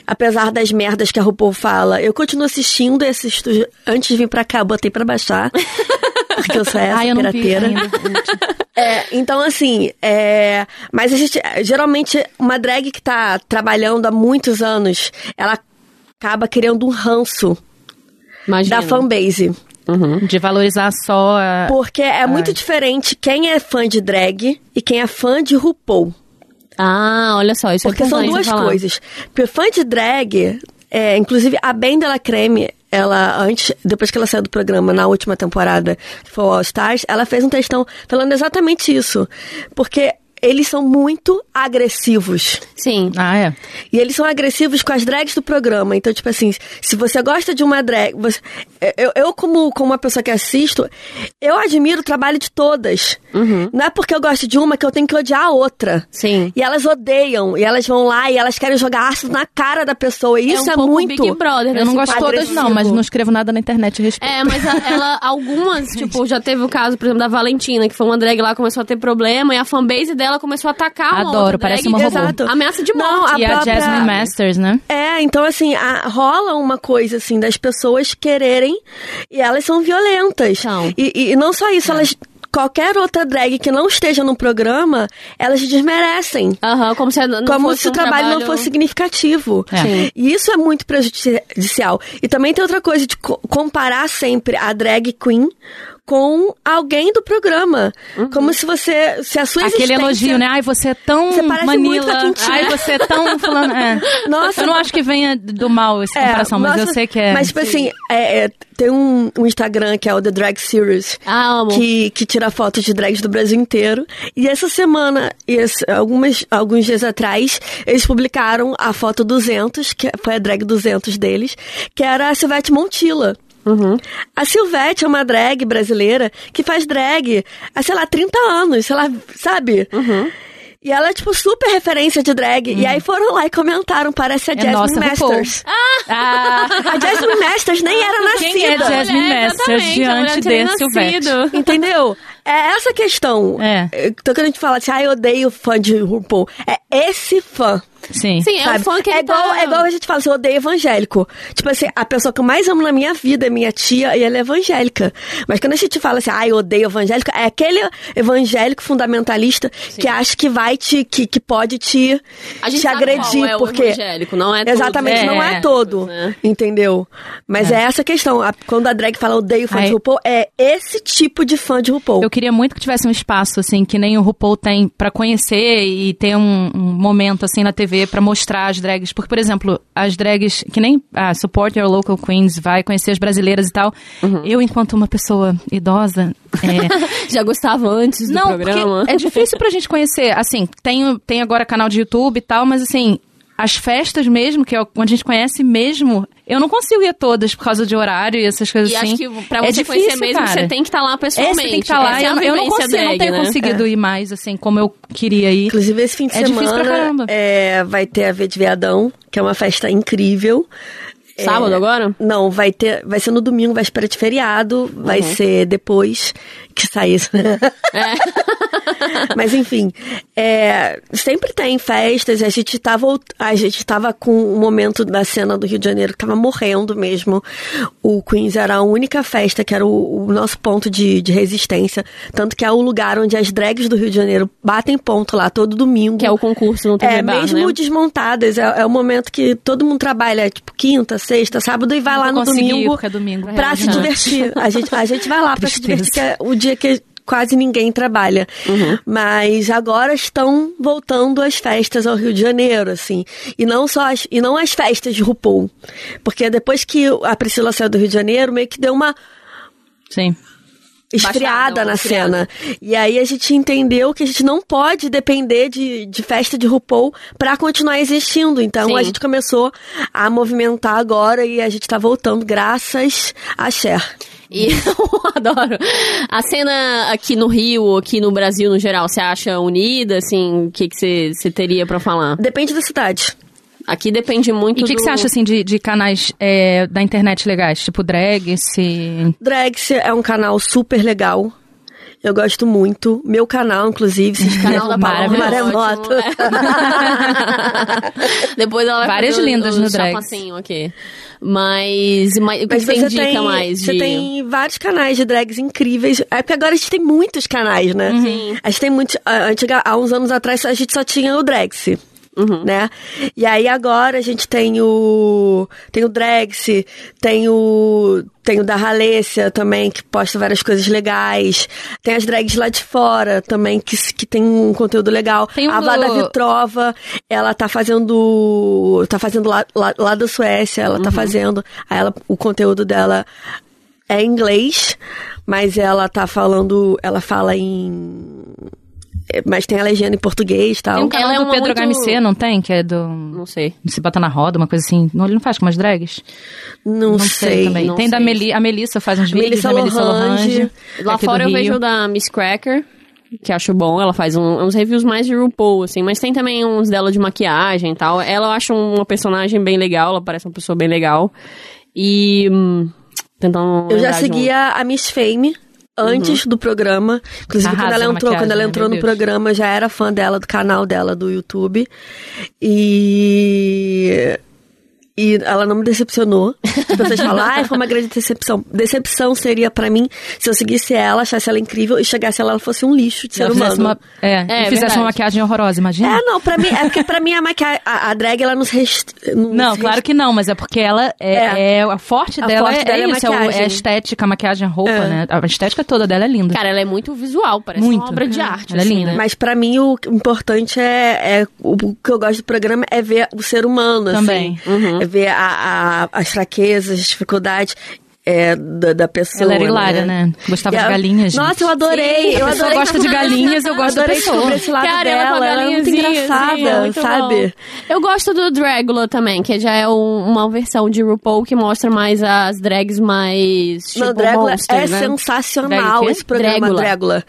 Apesar das merdas que a RuPaul fala, eu continuo assistindo assisto antes de vir pra cá, eu botei pra baixar. porque eu sou essa ai, eu não vi pirateira. ainda. É, então, assim, é, mas a gente, geralmente, uma drag que tá trabalhando há muitos anos, ela acaba criando um ranço Imagina. da fanbase. De valorizar só a... Porque é muito diferente quem é fã de drag e quem é fã de RuPaul. Ah, olha só, isso Porque é são duas coisas. Porque fã de drag, é, inclusive a Ben Della Creme, ela antes, depois que ela saiu do programa na última temporada, que foi o All Stars, ela fez um textão falando exatamente isso. Porque eles são muito agressivos. Sim. Ah, é. E eles são agressivos com as drags do programa. Então, tipo assim, se você gosta de uma drag. você- eu, eu, como, como uma pessoa que assisto, eu admiro o trabalho de todas. Não é porque eu gosto de uma que eu tenho que odiar a outra. Sim. E elas odeiam, e elas vão lá e elas querem jogar ácido na cara da pessoa. E isso um é, pouco muito. Big Brother, Eu não nesse gosto todas, não, mas não escrevo nada na internet a respeito. É, mas a- ela, algumas, tipo, já teve o caso, por exemplo, da Valentina, que foi uma drag lá, começou a ter problema, e a fanbase dela começou a atacar uma Adoro, outra parece drag. uma robô. Exato. Ameaça de Não, morte. a e a própria- Jasmine Masters, né? É, então assim, a- rola uma coisa assim das pessoas quererem e elas são violentas. São. E, e- e não só isso, elas qualquer outra drag que não esteja no programa, elas desmerecem. Aham, como se não como fosse se o um trabalho, trabalho não fosse significativo. É. Sim. E isso é muito prejudicial. E também tem outra coisa de co- comparar sempre a drag queen com alguém do programa. Como se você. Se a sua Aquele elogio, né? Ai, você é tão Você parece Manila. Ai, você é tão fulano. É. Nossa, eu não acho que venha do mal essa É, comparação, mas nossa, eu sei que é. Mas, tipo assim, é, é, tem um, um Instagram que é o The Drag Series. Ah, amo. Que, que tira fotos de drags do Brasil inteiro. E essa semana, esse- algumas, alguns dias atrás, eles publicaram a foto 200, que foi a drag 200 deles, que era a Silvete Montilla. Uhum. A Silvete é uma drag brasileira que faz drag há, sei lá, 30 anos, sei lá, sabe? Uhum. E ela é, tipo, super referência de drag. E aí foram lá e comentaram, parece a É Jasmine nossa. Masters. Ah, A Jasmine Masters nem era nascida. Quem é Jasmine Mulher, Masters diante de Silvete? Entendeu? É essa questão. É. Então, quando a gente fala assim, ah, eu odeio fã de RuPaul, é esse fã. Sim. Sim, é sabe? fã que é igual, tá... é igual a gente fala assim, eu odeio evangélico. Tipo assim, a pessoa que eu mais amo na minha vida é minha tia e ela é evangélica. Mas quando a gente fala assim, ah, eu odeio evangélico, é aquele evangélico fundamentalista que acha que vai te, que, que pode te, A gente te sabe agredir. é o porque evangélico, não é. Exatamente, É, não é todo. né? Entendeu? Mas é. essa a questão. A- quando a drag fala odeio fã Ai. de RuPaul, é esse tipo de fã de RuPaul. Eu queria muito que tivesse um espaço, assim, que nem o RuPaul tem pra conhecer e ter um, um momento, assim, na TV pra mostrar as drags. Porque, por exemplo, as drags, que nem a Support Your Local Queens vai conhecer as brasileiras e tal. Uhum. Eu, enquanto uma pessoa idosa, é, Já gostava antes do Não, programa. porque é difícil pra gente conhecer. Assim, tem, tem agora canal de YouTube e tal, mas assim, as festas mesmo, que é onde a gente conhece mesmo, eu não consigo ir a todas por causa de horário e essas coisas E assim. acho que pra é você difícil, conhecer mesmo, cara. você tem que estar lá É, pessoalmente. você tem que estar lá. Essa é Eu, não- eu não consigo, não drag, tenho né? conseguido ir mais, assim, como eu queria ir. Inclusive, esse fim de É difícil pra semana caramba. é, vai ter a V de Viadão, que é uma festa incrível. Sábado É, agora? Não, vai ter, vai ser no domingo, véspera de feriado, vai Uhum. ser depois que sair. isso. É. Mas enfim, é, sempre tem festas. A gente tava, a gente tava com um momento da cena do Rio de Janeiro que tava morrendo mesmo. O Queens era a única festa que era o, o nosso ponto de, de resistência. Tanto que é o lugar onde as drags do Rio de Janeiro batem ponto lá todo domingo. Que é o concurso no TV É, Bar, mesmo né? desmontadas, é, é o momento que todo mundo trabalha, tipo, quinta, sexta, sábado e vai lá no domingo é domingo. pra se divertir. A gente, a gente vai lá pra se divertir, que é o dia que quase ninguém trabalha. Uhum. Mas agora estão voltando as festas ao Rio de Janeiro, assim. E não só as, e não as festas de RuPaul. Porque depois que a Priscila saiu do Rio de Janeiro, meio que deu uma Sim. Esfriada na esfriada. cena. E aí a gente entendeu que a gente não pode depender de, de festa de RuPaul pra continuar existindo. Então Sim. a gente começou a movimentar agora e a gente tá voltando graças a Cher. E eu adoro. A cena aqui no Rio, aqui no Brasil no geral, você acha unida, assim? O que que você você teria pra falar? Depende da cidade. Aqui depende muito E o que, do... que você acha, assim, de, de canais é, da internet legais? Tipo drag, se... Drags é um canal super legal. Eu gosto muito. Meu canal, inclusive, se Canal da Paloma Maremoto. é. Depois ela vai Várias fazer lindas o no drags. chapacinho aqui. Mas, mas o que, Mas você você indica tem, mais? você de... tem vários canais de drags incríveis. É porque agora a gente tem muitos canais, né? Sim. A gente tem muitos. Antiga, há uns anos atrás a gente só tinha o Drags. Né? E aí agora a gente tem o. Tem o Drags, tem o. Tem o da Halessia também, que posta várias coisas legais. Tem as drags lá de fora também, que, que tem um conteúdo legal. Tem um a do- Vlada Vitrova, ela tá fazendo. tá fazendo lá, lá, lá da Suécia, ela tá fazendo. Aí ela, o conteúdo dela é em inglês, mas ela tá falando. Ela fala em. É, Mas tem a legenda em português e tal. Tem um canal Ela é do Pedro muito- HMC, não tem? Que é do... Não sei. Se bota na roda, uma coisa assim. Não, ele não faz com umas drags? Não, sei. também. não tem da sei. Meli, a Melissa faz uns vídeos, Melissa da Melissa. Lorange. Lá fora eu Rio. vejo o da Miss Cracker, que acho bom. Ela faz um- uns reviews mais de RuPaul, assim. Mas tem também uns dela de maquiagem e tal. Ela eu acho uma personagem bem legal. Ela parece uma pessoa bem legal. E... hum, tentando Eu já de um- seguia a Miss Fame antes do programa. Inclusive, Arrasa quando ela entrou, quando ela entrou né? no Deus. programa, já era fã dela, do canal dela, do YouTube. E. e ela não me decepcionou. As pessoas falam, ah, foi uma grande decepção. Decepção seria pra mim se eu seguisse ela, achasse ela incrível e chegasse ela, ela fosse um lixo de ser humano. fizesse uma, é, É, e fizesse verdade. uma maquiagem horrorosa, imagina? É, não, pra mim, é porque pra mim a maquiagem, a, a drag, ela não se rest... Não, se claro que não, mas é porque ela é, é, a forte A dela forte é, dela é é isso, é, o- é a estética, a maquiagem, a roupa, É. né? A estética toda dela é linda. Cara, ela é muito visual, parece Muito. uma obra de arte. Ela é assim, linda. né? Mas pra mim o importante é, é- o que eu gosto do programa é ver o ser humano, Também. assim. É ver a, a- as fraquezas, as dificuldades é, da, da pessoa. Ela era hilária, né? Gostava E de galinhas. Nossa, eu adorei. Sim, eu pessoa adorei gosta de galinhas, eu gosto da adorei pessoa. descobrir esse lado Cara, a dela. Ela é muito engraçada, é muito sabe? bom. Eu gosto do Dragula também, que já é um- uma versão de RuPaul que mostra mais as drags mais, tipo, Não, Dragula monsters, é né? sensacional Drag esse programa, Dragula. Dragula.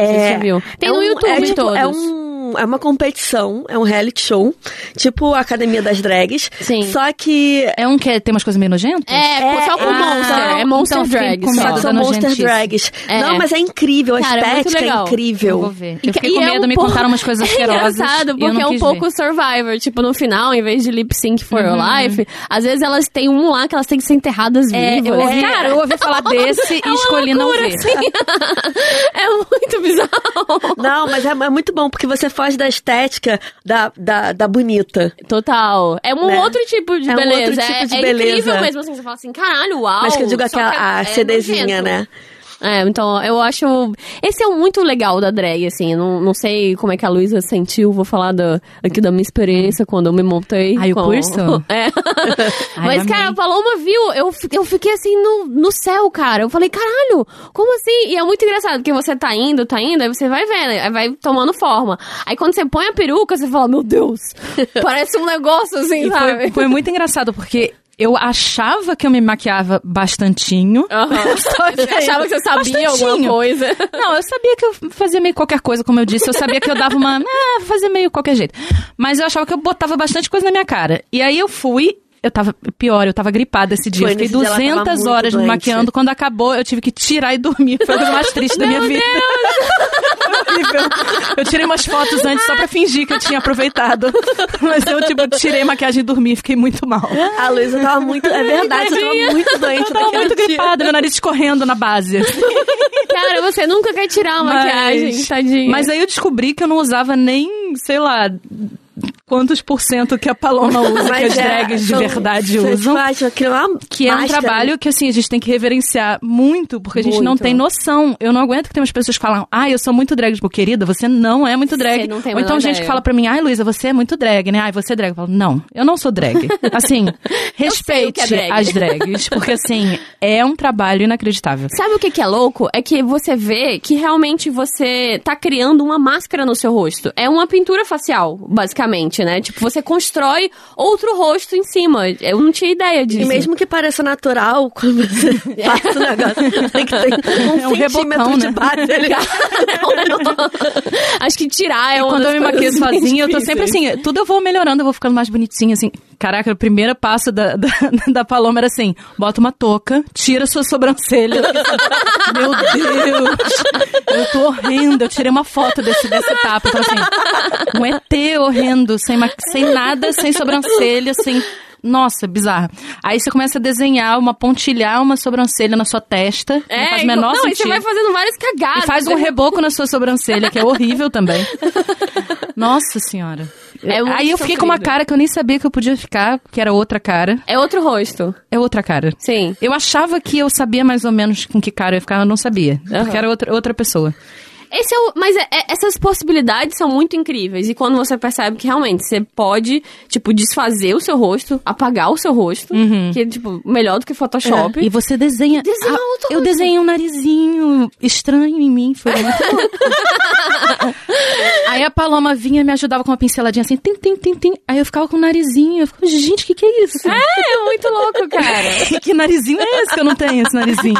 Você já viu? Tem no YouTube é, tipo, todos. É, um, é uma competição, é um reality show, tipo a Academia das Drags. Sim. Só que É um que tem umas coisas meio nojentas? É, só com é, Monster. é Monster então fiquei Drag. com só. que são Monster. Drags. É. Não, mas é incrível, a Cara, é muito estética é. Eu incrível. vou ver. Eu fiquei e com é medo, um me pouco- contaram umas coisas É asquerosas. engraçado, e eu porque não é um pouco ver. Survivor. Tipo, no final, em vez de lip sync for your life, às vezes elas têm um lá que elas têm que ser enterradas É, vivas. eu ouvi, Cara, eu ouvi falar desse e é escolhi não loucura, ver. assim. é muito bizarro. Não, mas é, é muito bom, porque você foge da estética da, da, da bonita. Total. É um Né? outro tipo de É um beleza. outro tipo é, de é beleza. incrível mesmo assim. Você fala assim, caralho, uau. Mas que eu digo aquela que a é CDzinha, nojento. né? É, então eu acho. Esse é um muito legal da drag, assim. Não, não sei como é que a Luísa sentiu, vou falar da, aqui da minha experiência quando eu me montei. O com... curso? É. Ai, Mas, amei. cara, a Paloma viu, eu, eu fiquei assim no, no céu, cara. Eu falei, caralho, como assim? E é muito engraçado, porque você tá indo, tá indo, aí você vai vendo, aí vai tomando forma. Aí quando você põe a peruca, você fala, meu Deus, parece um negócio assim, E sabe? foi, foi muito engraçado, porque eu achava que eu me maquiava bastantinho. Aham. Você achava que você sabia alguma coisa. Não, eu sabia que eu fazia meio qualquer coisa, como eu disse. Eu sabia que eu dava uma. Ah, fazer meio qualquer jeito. Mas eu achava que eu botava bastante coisa na minha cara. E aí eu fui. Eu tava. Pior, eu tava gripada esse dia. Foi eu fiquei nesse dia, ela tava 200 muito horas me maquiando. Quando acabou, eu tive que tirar e dormir. Foi a coisa mais triste da minha vida. Eu tirei umas fotos antes só pra fingir que eu tinha aproveitado. Mas eu, tipo, tirei maquiagem e dormi. Fiquei muito mal. A Luísa tava muito. É verdade, você tava muito doente Eu tava muito dia. gripada, meu nariz escorrendo na base. Cara, você nunca quer tirar a maquiagem, tadinha. Mas aí eu descobri que eu não usava nem, sei lá, quantos por cento que a Paloma usa, que as é, drags de são- verdade usam. que é é um trabalho que, assim, a gente tem que reverenciar muito, porque a gente não Muito. tem noção. Eu não aguento que tem umas pessoas que falam, ah, eu sou muito drag. Tipo, querida, você não é muito drag. Não Ou então menor gente ideia. que fala pra mim, ai, Luísa, você é muito drag, né? Ai, você é drag. Eu falo, não, eu não sou drag. Assim, respeite que é drag. as drags, porque, assim, é um trabalho inacreditável. Sabe o que, que é louco? É que você vê que realmente você tá criando uma máscara no seu rosto. É uma pintura facial, basicamente, né? Tipo, você constrói outro rosto em cima. Eu não tinha ideia disso. E mesmo que pareça natural, quando você passa o negócio, tem que ter um, É um centímetro rebocão, de né? base ali. Acho que tirar é E uma quando das eu me mais sozinha, eu tô sempre assim, tudo eu vou melhorando, eu vou ficando mais bonitinha, assim. Caraca, o primeiro passo da, da, da Paloma era assim, bota uma touca, tira sua sobrancelha. Meu Deus! Eu tô horrenda, eu tirei uma foto desse, desse tapa, tava assim, um ET horrendo, sem, sem nada, sem sobrancelha, sem... Nossa, bizarro. Aí você começa a desenhar, uma pontilhar uma sobrancelha na sua testa, não É, faz o menor não, e sentido. você vai fazendo várias cagadas. E faz um reboco na sua sobrancelha, que é horrível também. Nossa senhora. É Aí eu fiquei com uma sofrido. cara que eu nem sabia que eu podia ficar, que era outra cara. É outro rosto. É outra cara. Sim. Eu achava que eu sabia mais ou menos com que cara eu ia ficar, eu não sabia. Aham. Porque era outra, outra pessoa. Esse é o, mas é- é- essas possibilidades são muito incríveis. E quando você percebe que realmente você pode, tipo, desfazer o seu rosto, apagar o seu rosto, que é, tipo, melhor do que Photoshop. E você desenha. Desenha outro eu desenhei um narizinho estranho em mim. Foi muito louco. Aí a Paloma vinha e me ajudava com uma pinceladinha assim, tim, tim, tim, tim. Aí eu ficava com o narizinho. Eu ficava, gente, o que, que é isso? É, é muito louco, cara. que narizinho é esse que eu não tenho, esse narizinho?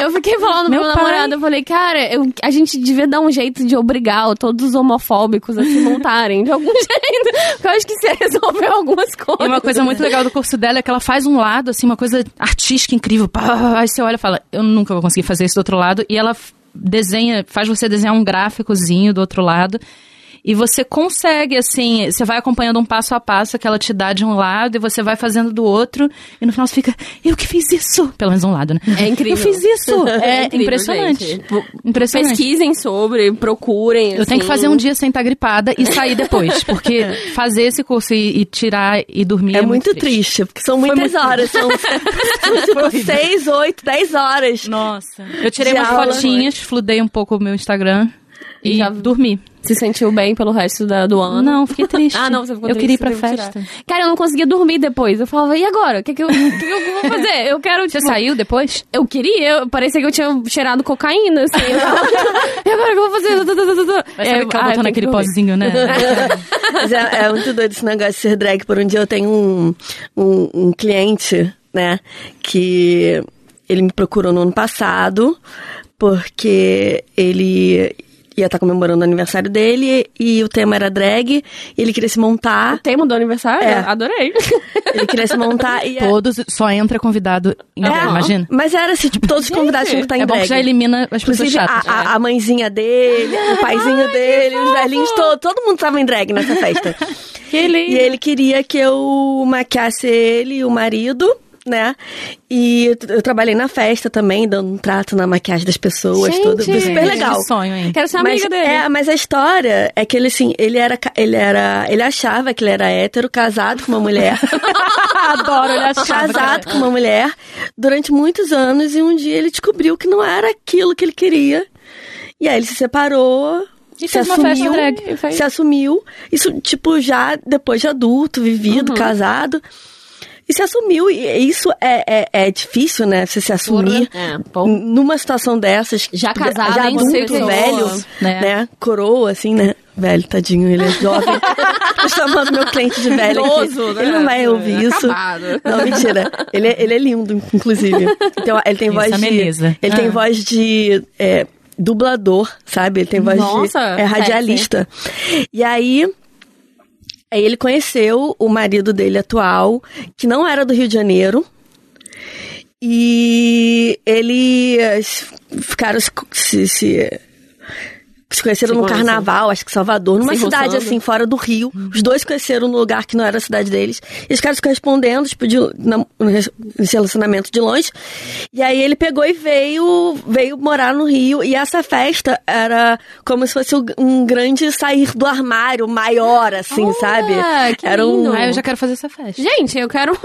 Eu fiquei falando Meu pro meu namorado, eu falei, cara, eu- a gente devia dar um jeito de obrigar todos os homofóbicos a se montarem de algum jeito. Porque eu acho que você resolveu algumas coisas. E uma coisa muito legal do curso dela é que ela faz um lado, assim, uma coisa artística incrível. Pá, aí você olha e fala, eu nunca vou conseguir fazer isso do outro lado. E ela desenha, faz você desenhar um gráficozinho do outro lado. E você consegue, assim, você vai acompanhando um passo a passo que ela te dá de um lado e você vai fazendo do outro. E no final você fica, eu que fiz isso! Pelo menos um lado, né? É incrível. Eu fiz isso! É, incrível, impressionante. gente. Impressionante. Pesquisem sobre, procurem. Eu tenho que assim. fazer um dia sem estar gripada e sair depois. Porque fazer esse curso e, e tirar e dormir é, É, muito triste. porque são muitas horas. São, tipo seis, oito, dez horas. Nossa. Eu tirei umas aula. fotinhas, fludei um pouco o meu Instagram e Já- dormi. Se sentiu bem pelo resto da- do ano? Não, fiquei triste. Ah, não, você ficou Eu triste, queria ir pra você festa. tirar. Cara, eu não conseguia dormir depois. Eu falava, e agora? O que, que, eu, que, eu vou fazer? Eu quero, Você tipo, saiu depois? Eu queria, eu, parecia que eu tinha cheirado cocaína, assim. Eu e agora o que eu vou fazer? Vai saber que ela ah, botou eu naquele pozinho, né? Mas é, é muito doido esse negócio de ser drag. Por um dia eu tenho um, um, um cliente, né, que ele me procurou no ano passado porque ele ia estar comemorando o aniversário dele e o tema era drag e ele queria se montar. Tema do aniversário? É. Adorei. Ele queria se montar e... Todos, só entra convidado em É, imagina. Mas era assim, tipo, todos os convidados tinham que estar em É bom drag. que já elimina as pessoas Inclusive, chatas. a, a, a mãezinha dele, o paizinho dele, os velhinhos todos, todo mundo tava em drag nessa festa. Que lindo. E ele queria que eu maquiasse ele e o marido, né? E eu, eu trabalhei na festa também, dando um trato na maquiagem das pessoas, Gente, tudo. Foi super legal. Que sonho, hein? Quero ser Mas, amiga dele. é, mas a história é que ele, assim, ele era, ele era, ele achava que ele era hétero, casado com uma mulher. Adoro, ele achava. casado com uma mulher durante muitos anos e um dia ele descobriu que não era aquilo que ele queria. E aí ele se separou. E se fez uma festa assumiu, drag. Se assumiu. Isso, tipo, já depois de adulto, vivido, casado. E se assumiu. E isso é, é, é difícil, né? Você se assumir. É, Numa situação dessas. Já casado, já adulto, velho, né? né? Coroa, assim, né? Velho, tadinho, ele é jovem. Tô chamando meu cliente de velho aqui. Idoso, né? Ele não vai ouvir isso. Acabado. Não, mentira. Ele é, ele é lindo, inclusive. Então, ele tem Isso, voz de. ameniza. Ele tem Ah. voz de. é, dublador, sabe? Ele tem voz Nossa, de. É radialista. E aí. Aí ele conheceu o marido dele atual, que não era do Rio de Janeiro. E eles ficaram se, se, se- conheceram Se num conheceram. carnaval, acho que Salvador, numa Se cidade roçando. assim, fora do Rio. Os dois conheceram num lugar que não era a cidade deles. E os caras se correspondendo, tipo, de, na, nesse relacionamento de longe. E aí ele pegou e veio, veio morar no Rio. E essa festa era como se fosse um grande sair do armário maior, assim, Olha, sabe? que era um, lindo. Ah, eu já quero fazer essa festa. Gente, eu quero.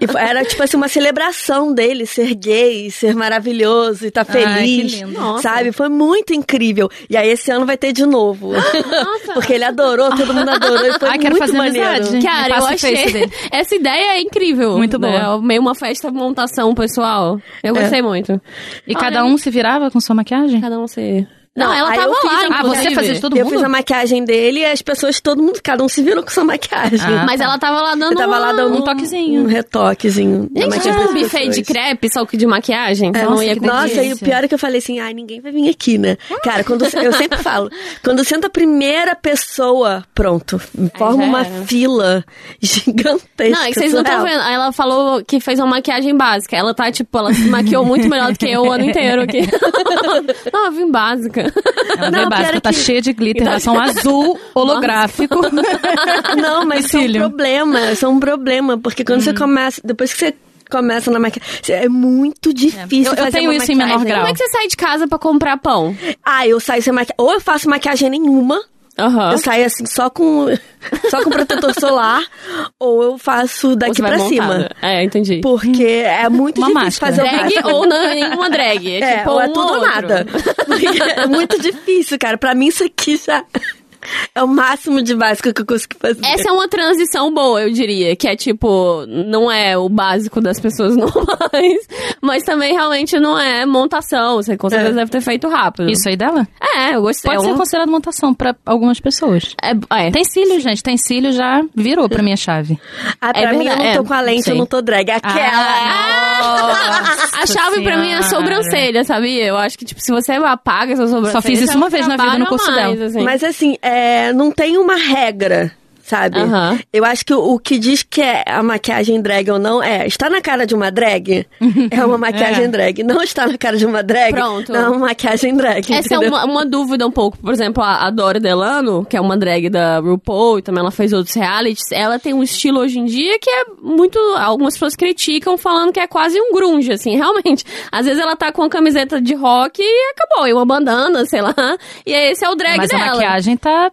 E foi- era tipo assim, uma celebração dele ser gay, ser maravilhoso e tá Ai, feliz. que lindo. Nossa. Sabe? Foi muito incrível. E aí esse ano vai ter de novo. Porque ele adorou, todo mundo adorou. E foi Ai, quero muito fazer maneiro. amizade. Cara, eu face achei. Essa ideia é incrível. Muito né? boa. Meio uma festa montação pessoal. Eu gostei muito. E cada um se virava com sua maquiagem? Cada um se. Não, ela aí tava eu fiz lá, Ah, você fazia de todo eu mundo? fiz a maquiagem dele e as pessoas, todo mundo, cada um se virou com sua maquiagem. Ah, Mas ela tava lá dando Eu tava lá dando um toquezinho. Um retoquezinho. Gente, tipo um buffet de crepe, só que de maquiagem. Você não nossa, ia Nossa, e o pior é que eu falei assim, ai, ninguém vai vir aqui, né? Cara, quando eu sempre falo, quando senta a primeira pessoa, pronto, forma uma fila gigantesca. Não, é que vocês não estão vendo. Ela falou que fez uma maquiagem básica. Ela tá, tipo, ela se maquiou muito melhor do que eu o ano inteiro aqui. não, eu vim básica. Ela Não, veio básica, é tá que- cheia de glitter, batom azul, holográfico. Não, mas isso é um problema, isso é um problema, porque quando Hum. você começa, depois que você começa na maquiagem, é muito difícil Eu- eu fazer tenho uma isso em menor maquiagem. grau. Como é que você sai de casa pra comprar pão? Ah, eu saio sem maquiagem, ou eu faço maquiagem nenhuma, Aham. eu saio assim só com só com protetor solar, ou eu faço Ou daqui pra cima. É, entendi. Porque é muito Uma difícil máscara. fazer o Drag ou não, nenhuma drag. É, É, tipo ou é um tudo ou outro. nada. É muito difícil, cara. Pra mim, isso aqui já é o máximo de básico que eu consigo fazer. Essa é uma transição boa, eu diria. Que é tipo, não é o básico das pessoas normais, mas também realmente não é montação. Você com certeza É. deve ter feito rápido. Isso aí dela? É, eu gostei. Pode é ser um- considerado montação pra algumas pessoas. é, é. Tem cílio, gente. Tem cílio, já virou pra minha chave. Ah, pra É mim, eu verdade, não tô é, com a lente, sei. eu não tô drag. Aquela. A chave pra mim é a Senhora. sobrancelha, sabia? Eu acho que, tipo, se você apaga essa sobrancelha... fiz isso uma vez na vida no curso mais, dela. assim. Mas assim, é, não tem uma regra. Sabe? Eu acho que o, o que diz que é a maquiagem drag ou não é, está na cara de uma drag, é uma maquiagem É. drag. Não está na cara de uma drag, Pronto. não é uma maquiagem drag. Essa é entendeu? uma, uma dúvida um pouco. Por exemplo, a, a Dora Delano, que é uma drag da RuPaul, e também ela fez outros realities, ela tem um estilo hoje em dia que é muito... Algumas pessoas criticam falando que é quase um grunge, assim, realmente. Às vezes ela tá com uma camiseta de rock e acabou, e uma bandana, sei lá. E esse é o drag Mas dela. a maquiagem tá.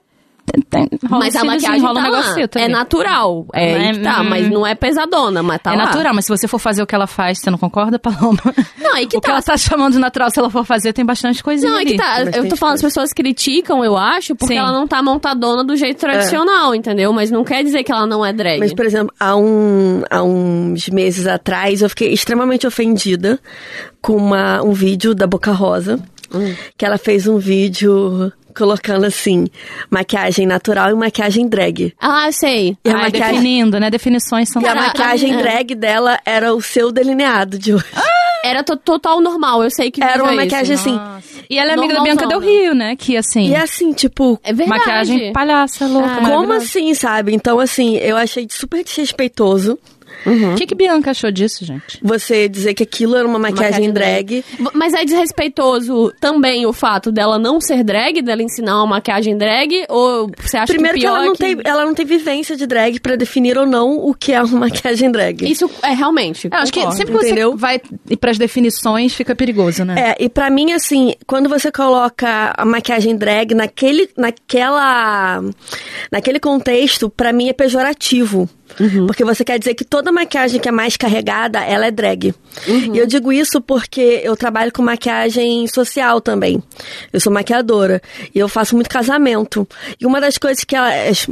Mas a maquiagem rola tá um lá. negocito É natural. É, Não é- que tá, hum. mas não é pesadona, mas tá é lá. natural, mas se você for fazer o que ela faz, você não concorda, Paloma? Não, aí que o que tá. ela tá chamando de natural, se ela for fazer, tem bastante coisinha Não, é que tá. Eu tô falando, as pessoas criticam, eu acho, porque Sim. ela não tá montadona do jeito tradicional, entendeu? Mas não quer dizer que ela não é drag. Mas, por exemplo, há, um, há uns meses atrás, eu fiquei extremamente ofendida com uma, um vídeo da Boca Rosa, que ela fez um vídeo colocando assim, maquiagem natural e maquiagem drag. Ah, sei. E a Ah, maquiagem- definindo, né? Definições são... E a maquiagem é. drag dela era o seu delineado de hoje. Era to- total normal, eu sei que Era uma é maquiagem esse. assim. E ela é amiga da. Bianca Del Rio, né? Que, assim, E assim, tipo, É verdade. maquiagem palhaça, louca, Ah, como assim, sabe? Então, assim, eu achei super desrespeitoso O que que Bianca achou disso, gente? você dizer que aquilo era uma maquiagem, Maquiagem drag. V- Mas é desrespeitoso também o fato dela não ser drag, dela ensinar uma maquiagem drag? Ou você acha Primeiro que que, ela, não é que... tem, ela não tem vivência de drag pra definir ou não o que é uma maquiagem drag. Isso é realmente. Eu acho que sempre que entendeu? você vai ir pras definições, fica perigoso, né? É, e pra mim, assim, quando você coloca a maquiagem drag naquele, naquela, naquele contexto, pra mim é pejorativo. Porque você quer dizer que toda maquiagem que é mais carregada, ela é drag. E eu digo isso porque eu trabalho com maquiagem social também. Eu sou maquiadora. E eu faço muito casamento. E uma das coisas que elas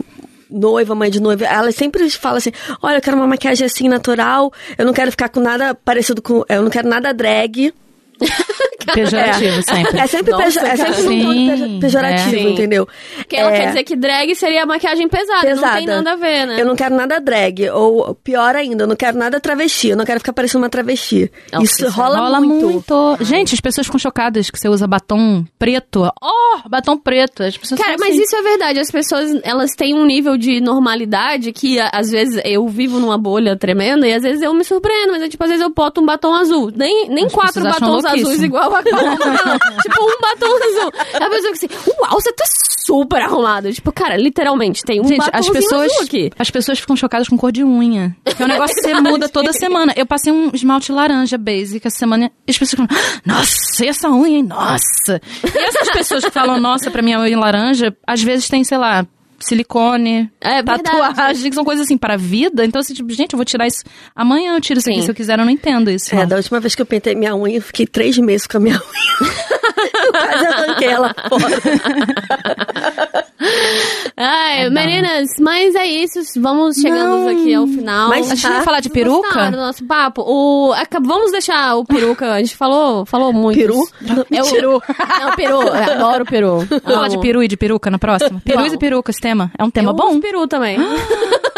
noiva, mãe de noiva, elas sempre falam assim: olha, eu quero uma maquiagem assim natural, eu não quero ficar com nada parecido com. Eu não quero nada drag. Pejorativo sempre. É sempre, Nossa, é sempre num tom pejorativo, é. Sim. entendeu? Porque ela É, quer dizer que drag seria maquiagem pesada, não pesada. tem nada a ver, né? Eu não quero nada drag. Ou pior ainda, eu não quero nada travesti. Eu não quero ficar parecendo uma travesti. Isso isso rola, Rola muito. muito. Gente, as pessoas ficam chocadas que você usa batom preto. Oh, batom preto. As pessoas Cara, mas assim. isso é verdade. As pessoas, elas têm um nível de normalidade que, às vezes, eu vivo numa bolha tremenda e às vezes eu me surpreendo. Mas, é, tipo, às vezes eu boto um batom azul. Nem, nem As quatro batons azuis igual a. Tipo, um batom azul. A pessoa que assim, uau, você tá super arrumada. Tipo, cara, literalmente, tem um Gente, as pessoas, azul aqui. as pessoas ficam chocadas com cor de unha. É um negócio que você muda toda semana. Eu passei um esmalte laranja basic essa semana e as pessoas ficam, nossa, e essa unha, hein? Nossa. E essas pessoas que falam, nossa, pra minha unha laranja, às vezes tem, sei lá, silicone, É tatuagem, que são coisas assim para a vida. Então, assim, tipo, gente, eu vou tirar isso. Amanhã eu tiro isso aqui. Sim. Se eu quiser, eu não entendo isso. É, não. da última vez que eu pintei minha unha, eu fiquei três meses com a minha unha. quase arranquei ela fora. Ai, meninas, mas é isso. Vamos chegando Não. aqui ao final. Mas A gente vai Ah, falar de peruca? do nosso papo? O, vamos deixar o peruca. A gente falou, falou muito. Peru? É o, Peru. Não, peru. Eu adoro peru. Vamos falar de peru e de peruca na próxima? Peru Vamos. e peruca, esse tema. É um tema Eu bom? uso peru também.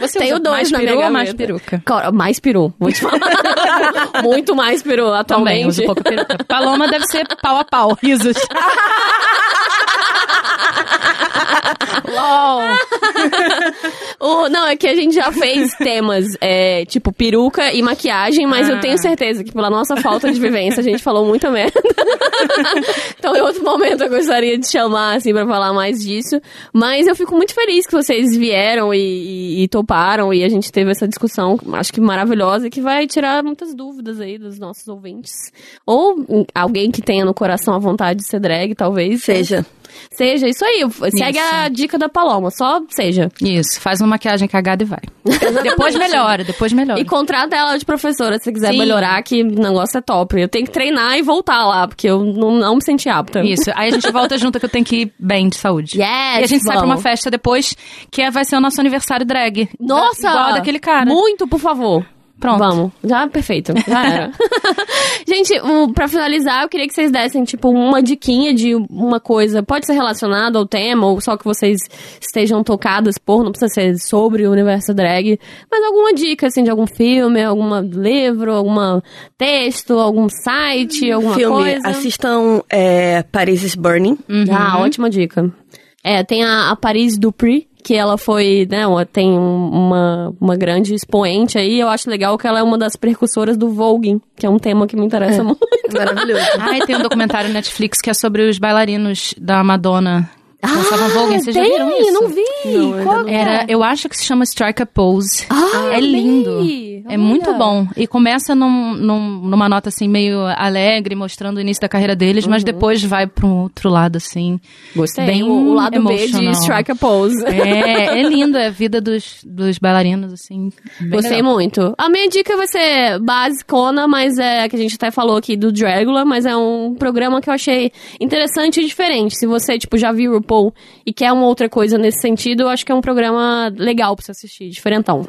Você Tenho dois mais na peru ou mais peruca? Cara, mais peru. Vou te falar. Muito mais peru Também, atualmente. uso pouco peruca. Paloma deve ser pau a pau. Risos. LOL. O- não, é que a gente já fez temas, é, tipo, peruca e maquiagem, mas eu Ah. tenho certeza que pela nossa falta de vivência a gente falou muita merda. então, em outro momento eu gostaria de chamar, assim, pra falar mais disso. Mas eu fico muito feliz que vocês vieram e, e- e toparam e a gente teve essa discussão, acho que maravilhosa, e que vai tirar muitas dúvidas aí dos nossos ouvintes. Ou alguém que tenha no coração a vontade de ser drag, talvez. Seja. Seja, isso aí. Segue A dica da Paloma, só seja. Isso, faz uma maquiagem cagada e vai. depois melhora, depois melhora. E contrata ela de professora se quiser Sim. melhorar, que o negócio é top. Eu tenho que treinar e voltar lá, porque eu não, não me senti apta. Isso, aí a gente volta junto que eu tenho que ir bem de saúde. Yes, e a gente sai pra vamos. uma festa depois, que é- vai ser o nosso aniversário drag. Nossa! Da- igual daquele cara. Muito, por favor. Pronto. Vamos. Já, perfeito. Já era. Gente, o, pra finalizar, eu queria que vocês dessem, tipo, uma diquinha de uma coisa. Pode ser relacionada ao tema, ou só que vocês estejam tocadas por, não precisa ser sobre o universo drag. Mas alguma dica, assim, de algum filme, algum livro, algum texto, algum site, alguma Filme, coisa. assistam é, Paris is Burning. Uhum. Ah, ótima dica. É, tem a, a Paris Dupri, que ela foi, né, uma- tem um- uma, uma grande expoente aí. Eu acho legal que ela é uma das precursoras do voguing, que é um tema que me interessa muito. Maravilhoso. Ai, tem um documentário Netflix que é sobre os bailarinos da Madonna. Que dançavam Vogue. Vocês já Ah, tem, viram isso? não vi. Não, Qual não. é? Era, eu acho que se chama Strike a Pose. Ah, é amei. lindo. É Olha. muito bom. E começa num, num- numa nota assim meio alegre, mostrando o início da carreira deles, mas depois vai para um outro lado assim. Gostei. Bem o, o lado B de emocional. Strike a Pose. É, é lindo, é a vida dos, dos bailarinos assim. Gostei legal. muito. A minha dica vai ser basicona, mas é que a gente até falou aqui do Dragula, mas é um programa que eu achei interessante e diferente. Se você, tipo, já viu o RuPaul e quer uma outra coisa nesse sentido, eu acho que é um programa legal pra você assistir, diferentão.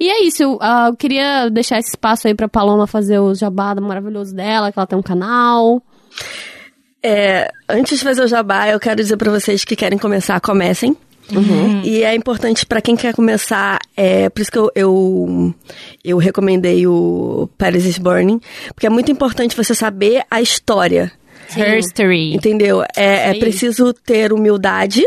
E é isso, eu, ah, eu queria deixar esse espaço aí pra Paloma fazer o jabá maravilhoso dela, que ela tem um canal. É, antes de fazer o jabá, eu quero dizer pra vocês que querem começar, comecem. E é importante pra quem quer começar, é por isso que eu, eu, eu recomendei o Paris is Burning, porque é muito importante você saber a história, History. entendeu? É, é preciso ter humildade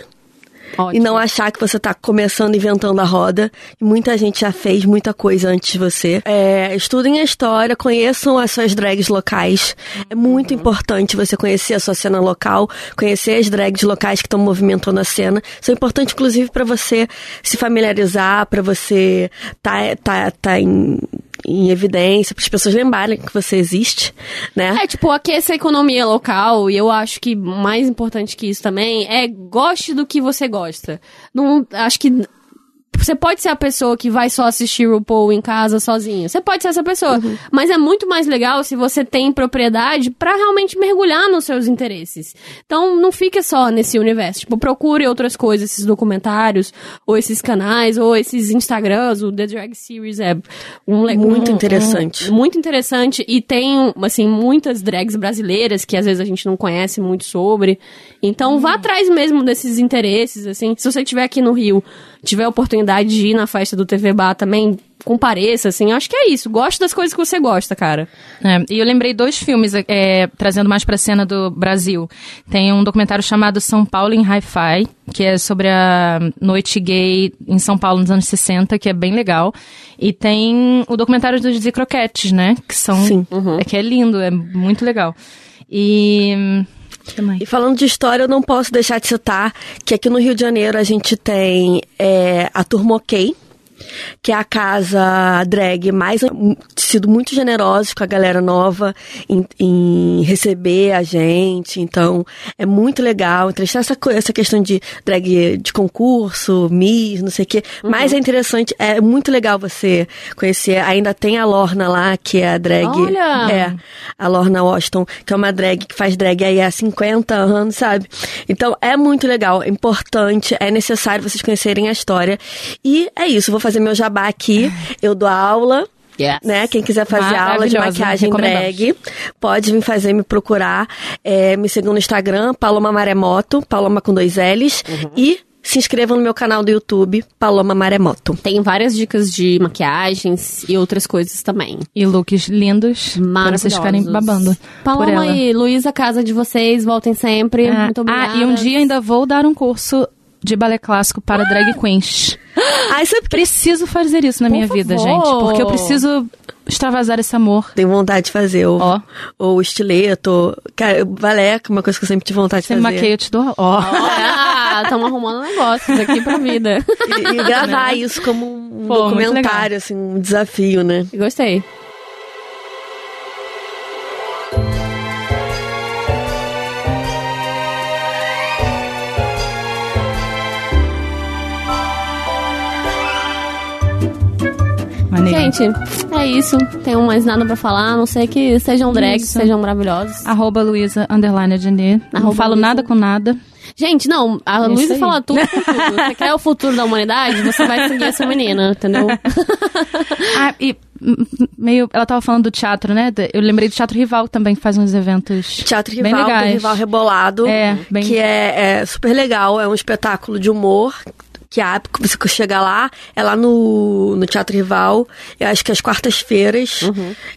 Ótimo. e não achar que você tá começando inventando a roda. Muita gente já fez muita coisa antes de você. É, estudem a história, conheçam as suas drags locais. É muito importante você conhecer a sua cena local, conhecer as drags locais que estão movimentando a cena. São importantes, inclusive, para você se familiarizar, para você tá, tá, tá em, em evidência, para as pessoas lembrarem que você existe, né? É, tipo, aquecer a economia local, e eu acho que mais importante que isso também é goste do que você gosta. Não, acho que você pode ser a pessoa que vai só assistir o RuPaul em casa sozinho. Você pode ser essa pessoa. Mas é muito mais legal se você tem propriedade pra realmente mergulhar nos seus interesses. Então, não fica só nesse universo. Tipo, procure outras coisas, esses documentários, ou esses canais, ou esses Instagrams. O The Drag Series é um Muito um- interessante. um- muito interessante. E tem, assim, muitas drags brasileiras que às vezes a gente não conhece muito sobre. Então, vá atrás mesmo desses interesses, assim. Se você estiver aqui no Rio, tiver a oportunidade de ir na festa do TV Bar também, compareça, assim. Eu acho que é isso. Goste das coisas que você gosta, cara. É, e eu lembrei dois filmes, é, trazendo mais pra cena do Brasil. Tem um documentário chamado São Paulo em Hi-Fi, que é sobre a noite gay em São Paulo nos anos 60, que é bem legal. E tem o documentário dos Dizzy Croquetes, né? Que são. Sim. É que é lindo, é muito legal. E. mais? E falando de história, eu não posso deixar de citar que aqui no Rio de Janeiro a gente tem é, a Turma OK, que é a casa drag mais sido muito generosos com a galera nova em, em receber a gente. Então, é muito legal. Interessante essa, essa questão de drag de concurso, Miss, não sei o quê. Mas é interessante, é muito legal você conhecer. Ainda tem a Lorna lá, que é a drag. Olha! É, a Lorna Washington, que é uma drag que faz drag aí há 50 anos, sabe? Então é muito legal, é importante, é necessário vocês conhecerem a história. E é isso, vou fazer meu jabá aqui. Eu dou aula. Yes. Né? Quem quiser fazer aula de maquiagem drag, pode vir fazer, me procurar. É, me sigam no Instagram, Paloma Maremoto, Paloma com dois L's. E se inscrevam no meu canal do YouTube, Paloma Maremoto. Tem várias dicas de maquiagens e outras coisas também. E looks lindos, Maravilhosos. vocês ficarem babando Paloma e Luísa, casa de vocês, voltem sempre. Ah, Muito obrigada. ah, e um dia ainda vou dar um curso de balé clássico para drag queens. Ai, sabe que Preciso fazer isso na Por minha vida, favor. gente. Porque eu preciso extravasar esse amor. tenho vontade de fazer o, Ó. o estileto. Cara, balé, é uma coisa que eu sempre tive vontade de Você fazer. maqueia, eu te dou. Ó. Ah, estamos arrumando negócios aqui pra vida. E, e gravar isso como um Pô, documentário, assim, um desafio, né? Gostei. Maneiro. Gente, é isso. Tenho mais nada pra falar, a não sei que sejam drags, Isso. sejam maravilhosos. Arroba Luísa Underline Adnet. Não Arroba falo Luísa. nada com nada. Gente, não, a Isso Luísa aí. fala tudo com tudo. Você quer o futuro da humanidade? Você vai seguir essa menina, entendeu? Ah, e meio. Ela tava falando do teatro, né? Eu lembrei do Teatro Rival que também faz uns eventos. Teatro bem Rival, legais. tem Rival Rebolado, É, bem- que é, é super legal, é um espetáculo de humor que abre, que você chega lá, é lá no, no Teatro Rival, eu acho que às quartas-feiras,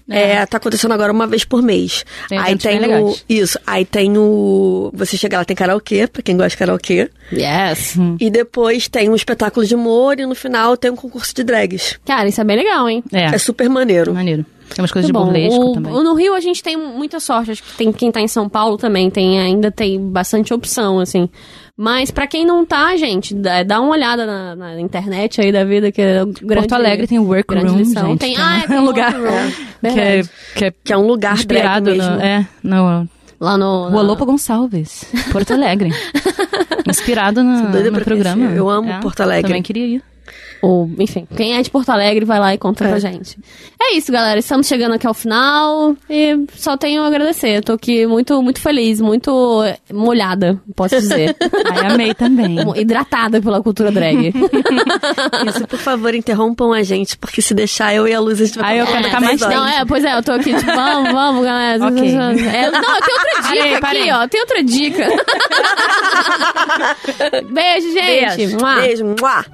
é, tá acontecendo agora uma vez por mês. Tem aí tem o, legais. isso, aí tem o, você chega lá, tem karaokê, pra quem gosta de karaokê, Yes. e depois tem um espetáculo de humor e no final tem um concurso de drags. Cara, isso é bem legal, hein? É, É super maneiro. maneiro. Tem umas coisas Muito de burlesco também. No Rio a gente tem muita sorte. Acho que tem quem tá em São Paulo também tem ainda tem bastante opção, assim. Mas pra quem não tá, gente, dá, uma olhada na, na internet aí da vida que é um grande, Porto Alegre tem o Workroom, gente. Tem, que ah, é tem um lugar que é, que é Que é um lugar inspirado mesmo. no, é, no Lá no... Na- Lopo Gonçalves, Porto Alegre. Inspirado no, no programa. Eu amo Porto Alegre. Também queria ir. Ou, enfim, quem é de Porto Alegre vai lá e conta É. pra gente. É isso, galera. Estamos chegando aqui ao final e só tenho a agradecer. Tô aqui muito, muito feliz, muito molhada, posso dizer. Ai, amei também. Hidratada pela cultura drag. Isso, por favor, interrompam a gente, porque se deixar eu e a Luz, a gente vai Aí eu quero dez ficar mais horas. Não, é, pois é, eu tô aqui, tipo, vamos, vamos, galera. Ok. É, não, tem outra dica Parei, aqui, parei. ó. Tem outra dica. Beijo, gente. Beijo. Mua. Beijo. Mua.